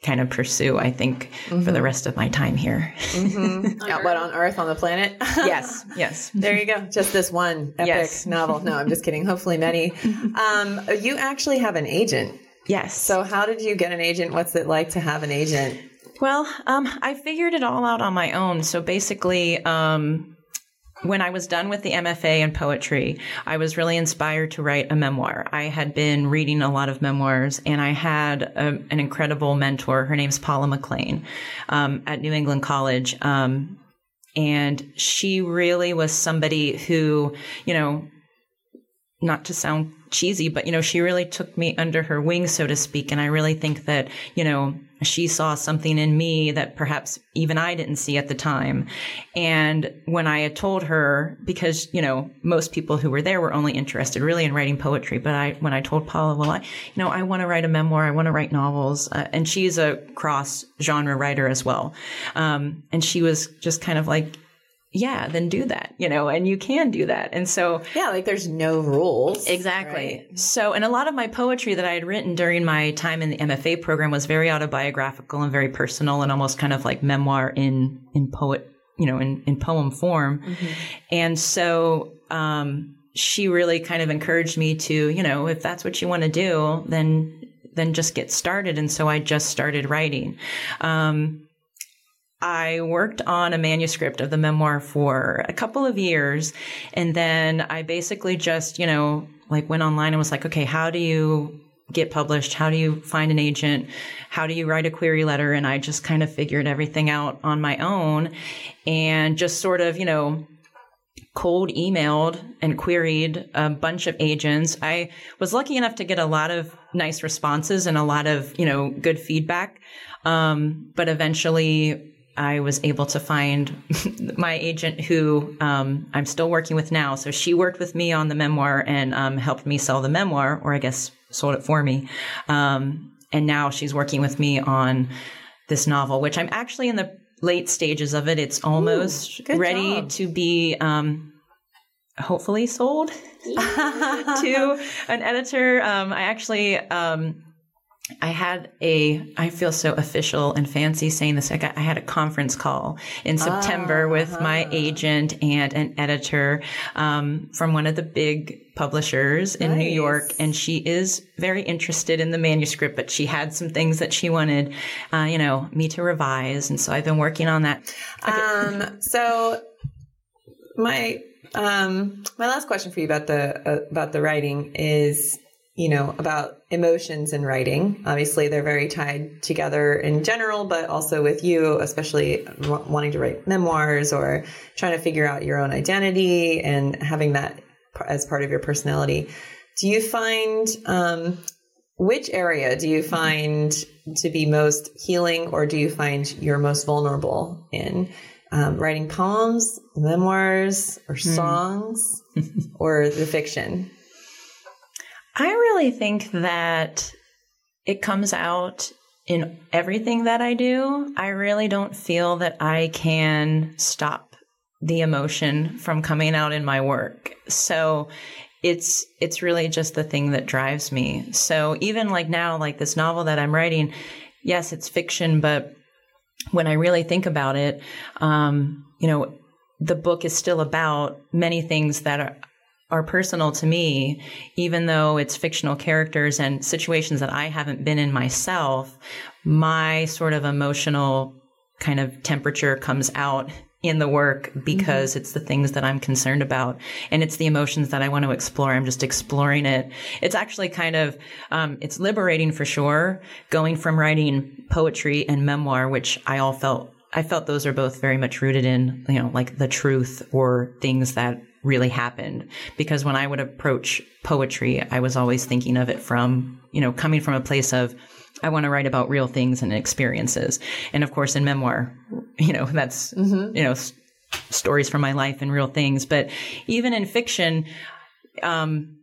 kind of pursue i think for the rest of my time here Yeah, what on Earth on the planet? yes yes There you go. Just this one epic Yes. novel. No, I'm just kidding. Hopefully many. Um, you actually have an agent. yes So how did you get an agent? What's it like to have an agent? Well, um, I figured it all out on my own. So basically, um, when I was done with the MFA in poetry, I was really inspired to write a memoir. I had been reading a lot of memoirs and I had a, an incredible mentor. Her name's Paula McLain um, at New England College. Um, and she really was somebody who, you know, not to sound cheesy, but you know, she really took me under her wing, so to speak. And I really think that, you know, she saw something in me that perhaps even I didn't see at the time. And when I had told her, because, you know, most people who were there were only interested really in writing poetry. But I, when I told Paula, well, I, you know, I want to write a memoir, I want to write novels. Uh, and she's a cross genre writer as well. Um, and she was just kind of like, yeah, then do that, you know, and you can do that. And so, Yeah, like there's no rules. Exactly. So, and a lot of my poetry that I had written during my time in the MFA program was very autobiographical and very personal and almost kind of like memoir in, in poet, you know, in, in poem form. And so, um, she really kind of encouraged me to, you know, if that's what you want to do, then, then just get started. And so I just started writing. Um, I worked on a manuscript of the memoir for a couple of years. And then I basically just, you know, like went online and was like, okay, how do you get published? How do you find an agent? How do you write a query letter? And I just kind of figured everything out on my own and just sort of, you know, cold emailed and queried a bunch of agents. I was lucky enough to get a lot of nice responses and a lot of, you know, good feedback. Um, but eventually I was able to find my agent who um, I'm still working with now. So she worked with me on the memoir and um, helped me sell the memoir, or I guess sold it for me. Um, and now she's working with me on this novel, which I'm actually in the late stages of it. It's almost good ready job. to be um, hopefully sold to an editor. Um, I actually. I had a, I feel so official and fancy saying this. I, got, I had a conference call in September with my agent and an editor um, from one of the big publishers in New York. And she is very interested in the manuscript, but she had some things that she wanted, uh, you know, me to revise. And so I've been working on that. Um, so my um, my last question for you about the uh, about the writing is, you know, about emotions in writing. Obviously, they're very tied together in general, but also with you, especially w- wanting to write memoirs or trying to figure out your own identity and having that p- as part of your personality. Do you find um, which area do you find to be most healing, or do you find you're most vulnerable in? Um, writing poems, memoirs, or songs, or the fiction? I really think that it comes out in everything that I do. I really don't feel that I can stop the emotion from coming out in my work. So it's it's really just the thing that drives me. So even like now like this novel that I'm writing, yes, it's fiction, but when I really think about it, um, you know, the book is still about many things that are are personal to me, even though it's fictional characters and situations that I haven't been in myself, my sort of emotional kind of temperature comes out in the work because it's the things that I'm concerned about and it's the emotions that I want to explore. I'm just exploring it. It's actually kind of, um, it's liberating for sure going from writing poetry and memoir, which I all felt I felt those are both very much rooted in, you know, like the truth or things that really happened. Because when I would approach poetry, I was always thinking of it from, you know, coming from a place of, I want to write about real things and experiences. And of course, in memoir, you know, that's, you know, s- stories from my life and real things. But even in fiction, um,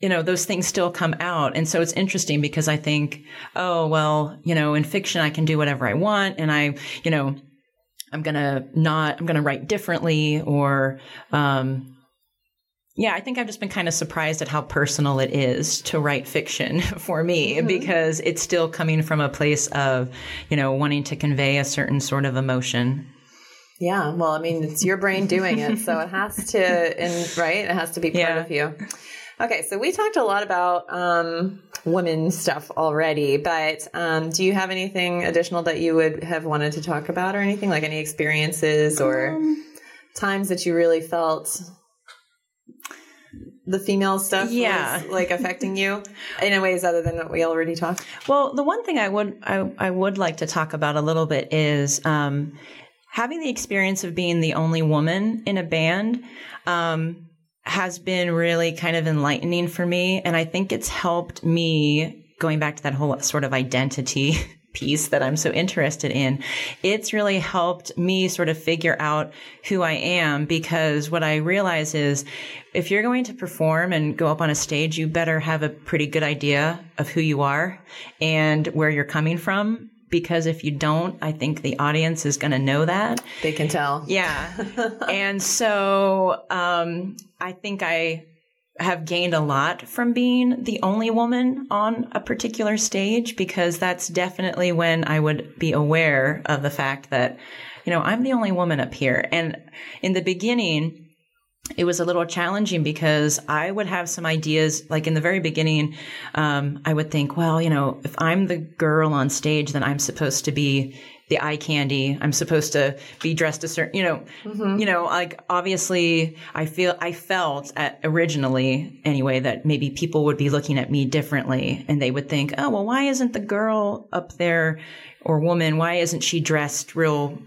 you know, those things still come out. And so it's interesting because I think, oh, well, you know, in fiction, I can do whatever I want. And I, you know, I'm going to not, I'm going to write differently or, um, yeah, I think I've just been kind of surprised at how personal it is to write fiction for me because it's still coming from a place of, you know, wanting to convey a certain sort of emotion. Yeah, well, I mean, it's your brain doing it, so it has to, and right, it has to be part Yeah. of you. Okay, so we talked a lot about um, women stuff already, but um, do you have anything additional that you would have wanted to talk about, or anything like any experiences or times that you really felt the female stuff Yeah. was like affecting you in ways other than what we already talked? Well, the one thing I would I, I would like to talk about a little bit is um, having the experience of being the only woman in a band um, has been really kind of enlightening for me, and I think it's helped me going back to that whole sort of identity piece that I'm so interested in. It's really helped me sort of figure out who I am because what I realize is if you're going to perform and go up on a stage, you better have a pretty good idea of who you are and where you're coming from. Because if you don't, I think the audience is going to know that. They can tell. Yeah. and so um, I think I have gained a lot from being the only woman on a particular stage because that's definitely when I would be aware of the fact that, you know, I'm the only woman up here. And in the beginning, it was a little challenging because I would have some ideas. Like in the very beginning, um, I would think, well, you know, if I'm the girl on stage, then I'm supposed to be the eye candy. I'm supposed to be dressed a certain, you know, mm-hmm. you know, like obviously, I feel I felt at, originally anyway that maybe people would be looking at me differently, and they would think, oh, well, why isn't the girl up there or woman? Why isn't she dressed real?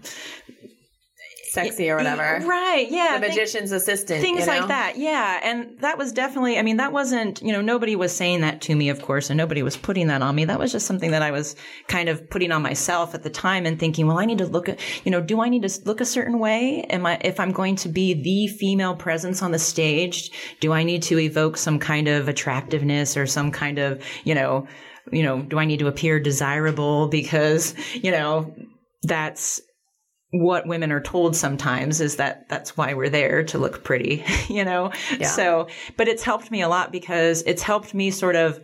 Sexy or whatever. Right? Yeah. The think- magician's assistant. things you know? like that yeah and that was definitely i mean that wasn't you know nobody was saying that to me of course and nobody was putting that on me that was just something that i was kind of putting on myself at the time and thinking well i need to look at you know do i need to look a certain way am i if i'm going to be the female presence on the stage do i need to evoke some kind of attractiveness or some kind of you know you know do i need to appear desirable because you know that's what women are told sometimes is that that's why we're there to look pretty, you know? So, but it's helped me a lot because it's helped me sort of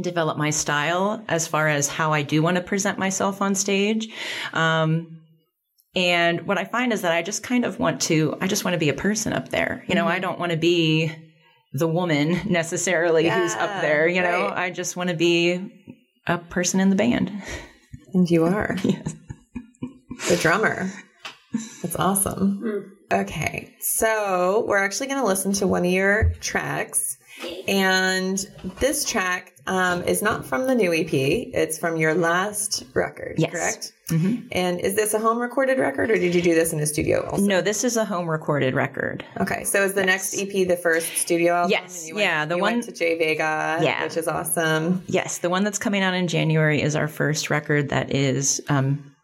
develop my style as far as how I do want to present myself on stage. Um, and what I find is that I just kind of want to, I just want to be a person up there. You know, I don't want to be the woman necessarily who's up there, you know? right. I just want to be a person in the band. And you are. Yes. The drummer. That's awesome. Okay. So we're actually going to listen to one of your tracks. And this track um, is not from the new EP. It's from your last record, Yes. correct? And is this a home recorded record or did you do this in a studio also? No, this is a home recorded record. Okay. So is the next EP the first studio album? Yes. And you went- Yeah, the one- to J Vega, Yeah. which is awesome. Yes, the one that's coming out in January is our first record that is um,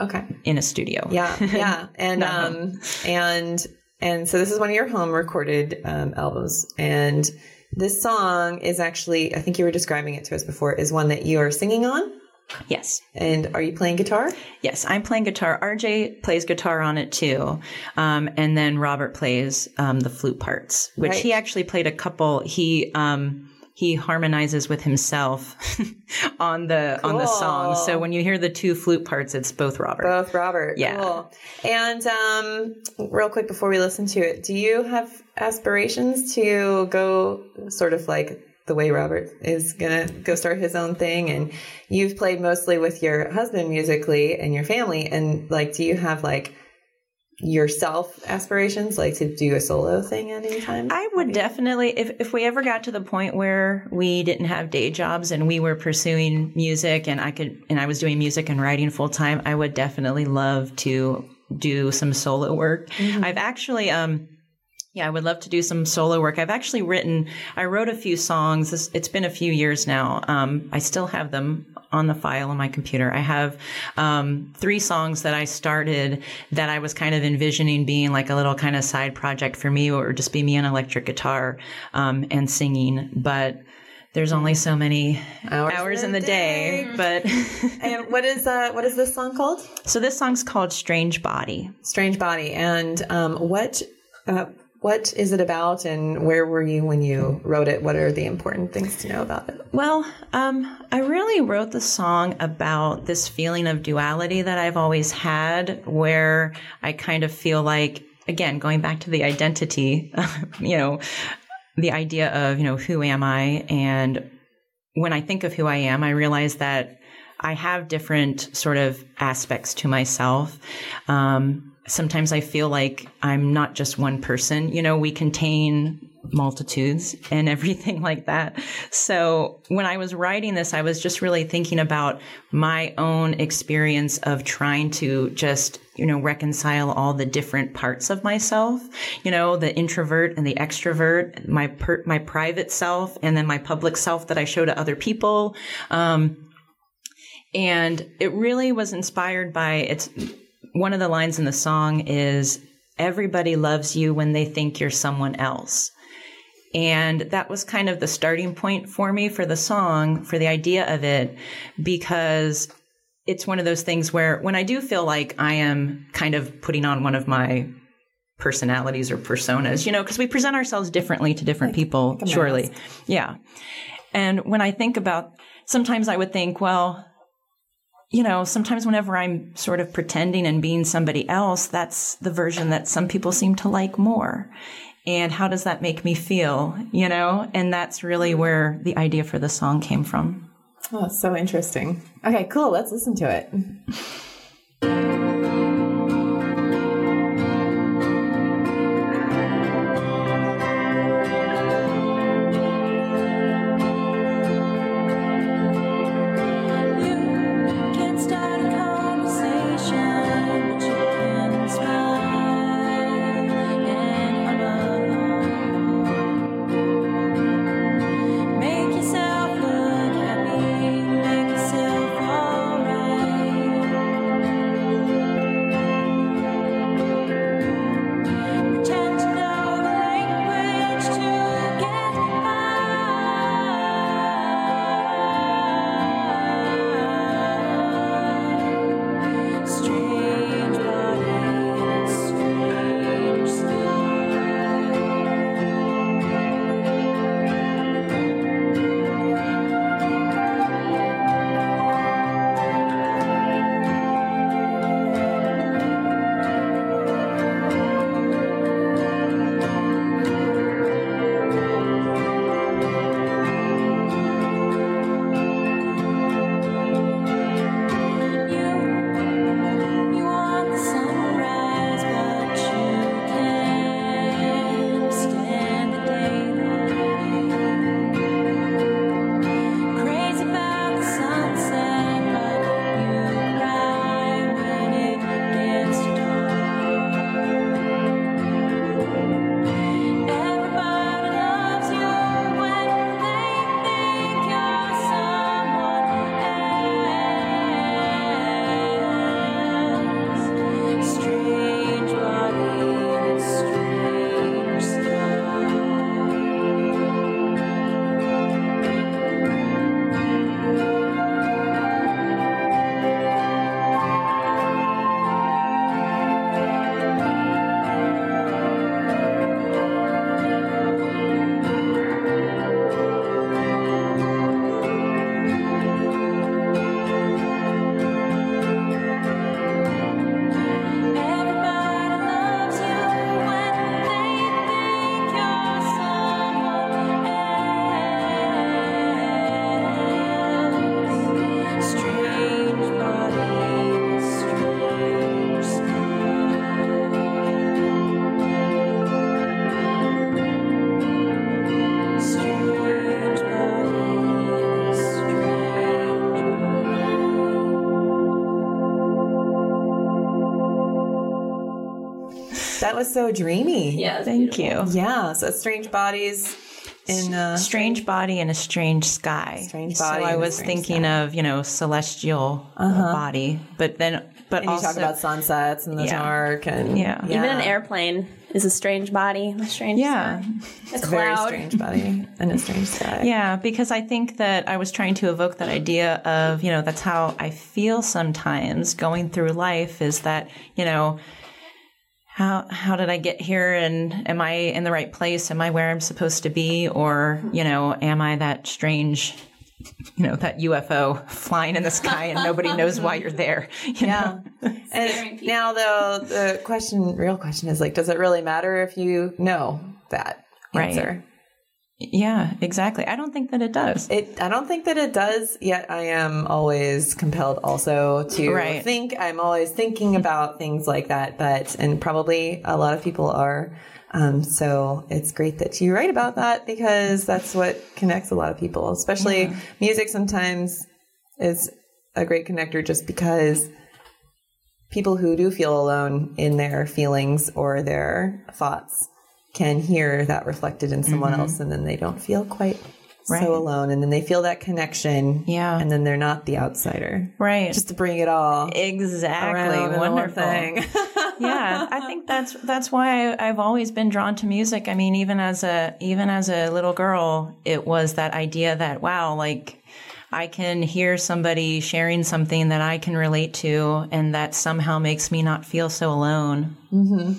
Okay. in a studio. Yeah, yeah, and um, and and so this is one of your home recorded um, albums, and this song is actually I think you were describing it to us before is one that you are singing on, Yes. and are you playing guitar? Yes, I'm playing guitar. RJ plays guitar on it too. Um, and then Robert plays um, the flute parts, which Right. he actually played a couple. He um, he harmonizes with himself on the on the song. So when you hear the two flute parts, it's both Robert. Both Robert. Yeah. Cool. And um, real quick before we listen to it, do you have aspirations to go sort of like the way Robert is gonna go start his own thing? And you've played mostly with your husband musically and your family. And like, do you have like yourself aspirations, like to do a solo thing at any time? I would definitely, if, if we ever got to the point where we didn't have day jobs and we were pursuing music and I could, and I was doing music and writing full time, I would definitely love to do some solo work. I've actually, um, yeah, I would love to do some solo work. I've actually written, I wrote a few songs. This, it's been a few years now. Um, I still have them on the file on my computer. I have, um, three songs that I started that I was kind of envisioning being like a little kind of side project for me or just be me on electric guitar, um, and singing. But there's only so many hours, in the day. But and what is uh, what is this song called? so this song's called Strange Body. Strange Body. And um, what uh, what is it about, and where were you when you wrote it? What are the important things to know about it? Well, um, I really wrote the song about this feeling of duality that I've always had, where I kind of feel like, again, going back to the identity, you know, the idea of, you know, who am I? And when I think of who I am, I realize that I have different sort of aspects to myself. Um, sometimes I feel like I'm not just one person. You know, we contain multitudes and everything like that. So when I was writing this, I was just really thinking about my own experience of trying to just, you know, reconcile all the different parts of myself, you know, the introvert and the extrovert, my per- my private self and then my public self that I show to other people. Um, and it really was inspired by it's one of the lines in the song is everybody loves you when they think you're someone else. And that was kind of the starting point for me for the song, for the idea of it, because it's one of those things where when I do feel like I am kind of putting on one of my personalities or personas, you know, because we present ourselves differently to different people, surely. Yeah. And when I think about, sometimes I would think, well, you know, sometimes whenever I'm sort of pretending and being somebody else, that's the version that some people seem to like more. And how does that make me feel? You know, and that's really where the idea for the song came from. Oh, so interesting. Okay, cool. Let's listen to it. Was so dreamy. Yeah, Thank you. Yeah. So strange bodies in a strange body and a strange sky. Strange so I was thinking sky. of you know celestial uh, body, but then but and you also talk about sunsets and the Yeah. dark and Yeah. Even an airplane is a strange body, a strange yeah. a It's a very strange body and a strange sky. Yeah, because I think that I was trying to evoke that idea of, you know, that's how I feel sometimes going through life is that, you know, how how did I get here and am I in the right place? Am I where I'm supposed to be or, you know, am I that strange you know, that UFO flying in the sky and nobody knows why you're there. you know? Yeah. And now though the question real question is like, does it really matter if you know that Right. answer? Yeah, exactly. I don't think that it does. It, I don't think that it does, yet I am always compelled also to Right. think. I'm always thinking about things like that, but, and probably a lot of people are. Um, so it's great that you write about that because that's what connects a lot of people, especially music sometimes is a great connector just because people who do feel alone in their feelings or their thoughts can hear that reflected in someone mm-hmm. else and then they don't feel quite Right. so alone and then they feel that connection Yeah. and then they're not the outsider Right. just to bring it all exactly. around in one Wonderful. yeah, I think that's that's why I, I've always been drawn to music. I mean, even as a even as a little girl, it was that idea that wow, like I can hear somebody sharing something that I can relate to, and that somehow makes me not feel so alone. Mm-hmm.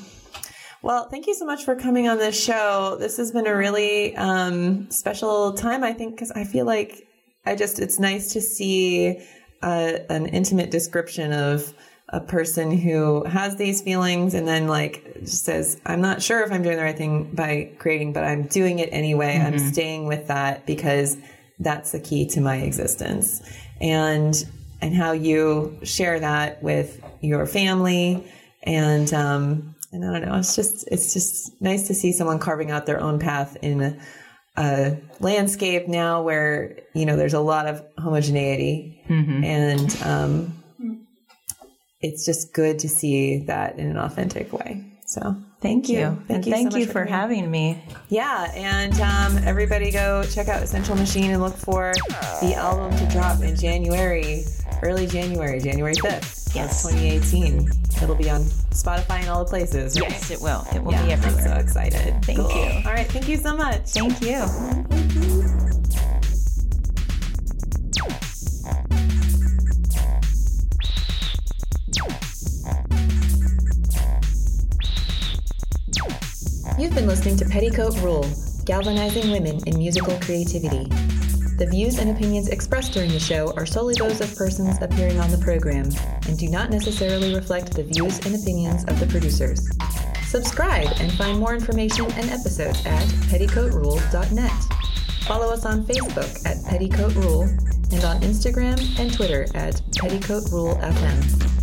Well, thank you so much for coming on this show. This has been a really um, special time, I think, because I feel like I just, it's nice to see uh, an intimate description of a person who has these feelings and then, like, just says, I'm not sure if I'm doing the right thing by creating, but I'm doing it anyway. I'm staying with that because that's the key to my existence. And, and how you share that with your family and, um, and I don't know. It's just it's just nice to see someone carving out their own path in a, a landscape now where you know there's a lot of homogeneity, and um, it's just good to see that in an authentic way. So Thank you, Thank and you thank much you for for having me. yeah, and um, everybody go check out Essential Machine and look for the album to drop in January, early January, January fifth, Yes. 2018. It'll be on Spotify and all the places. right? Yes, it will. It will Yeah, be everywhere. I'm so excited. Thank Cool. you. All right, thank you so much. Thank you. You've been listening to Petticoat Rule, galvanizing women in musical creativity. The views and opinions expressed during the show are solely those of persons appearing on the program and do not necessarily reflect the views and opinions of the producers. Subscribe and find more information and episodes at petticoatrule.net. Follow us on Facebook at Petticoat Rule and on Instagram and Twitter at Petticoat Rule FM.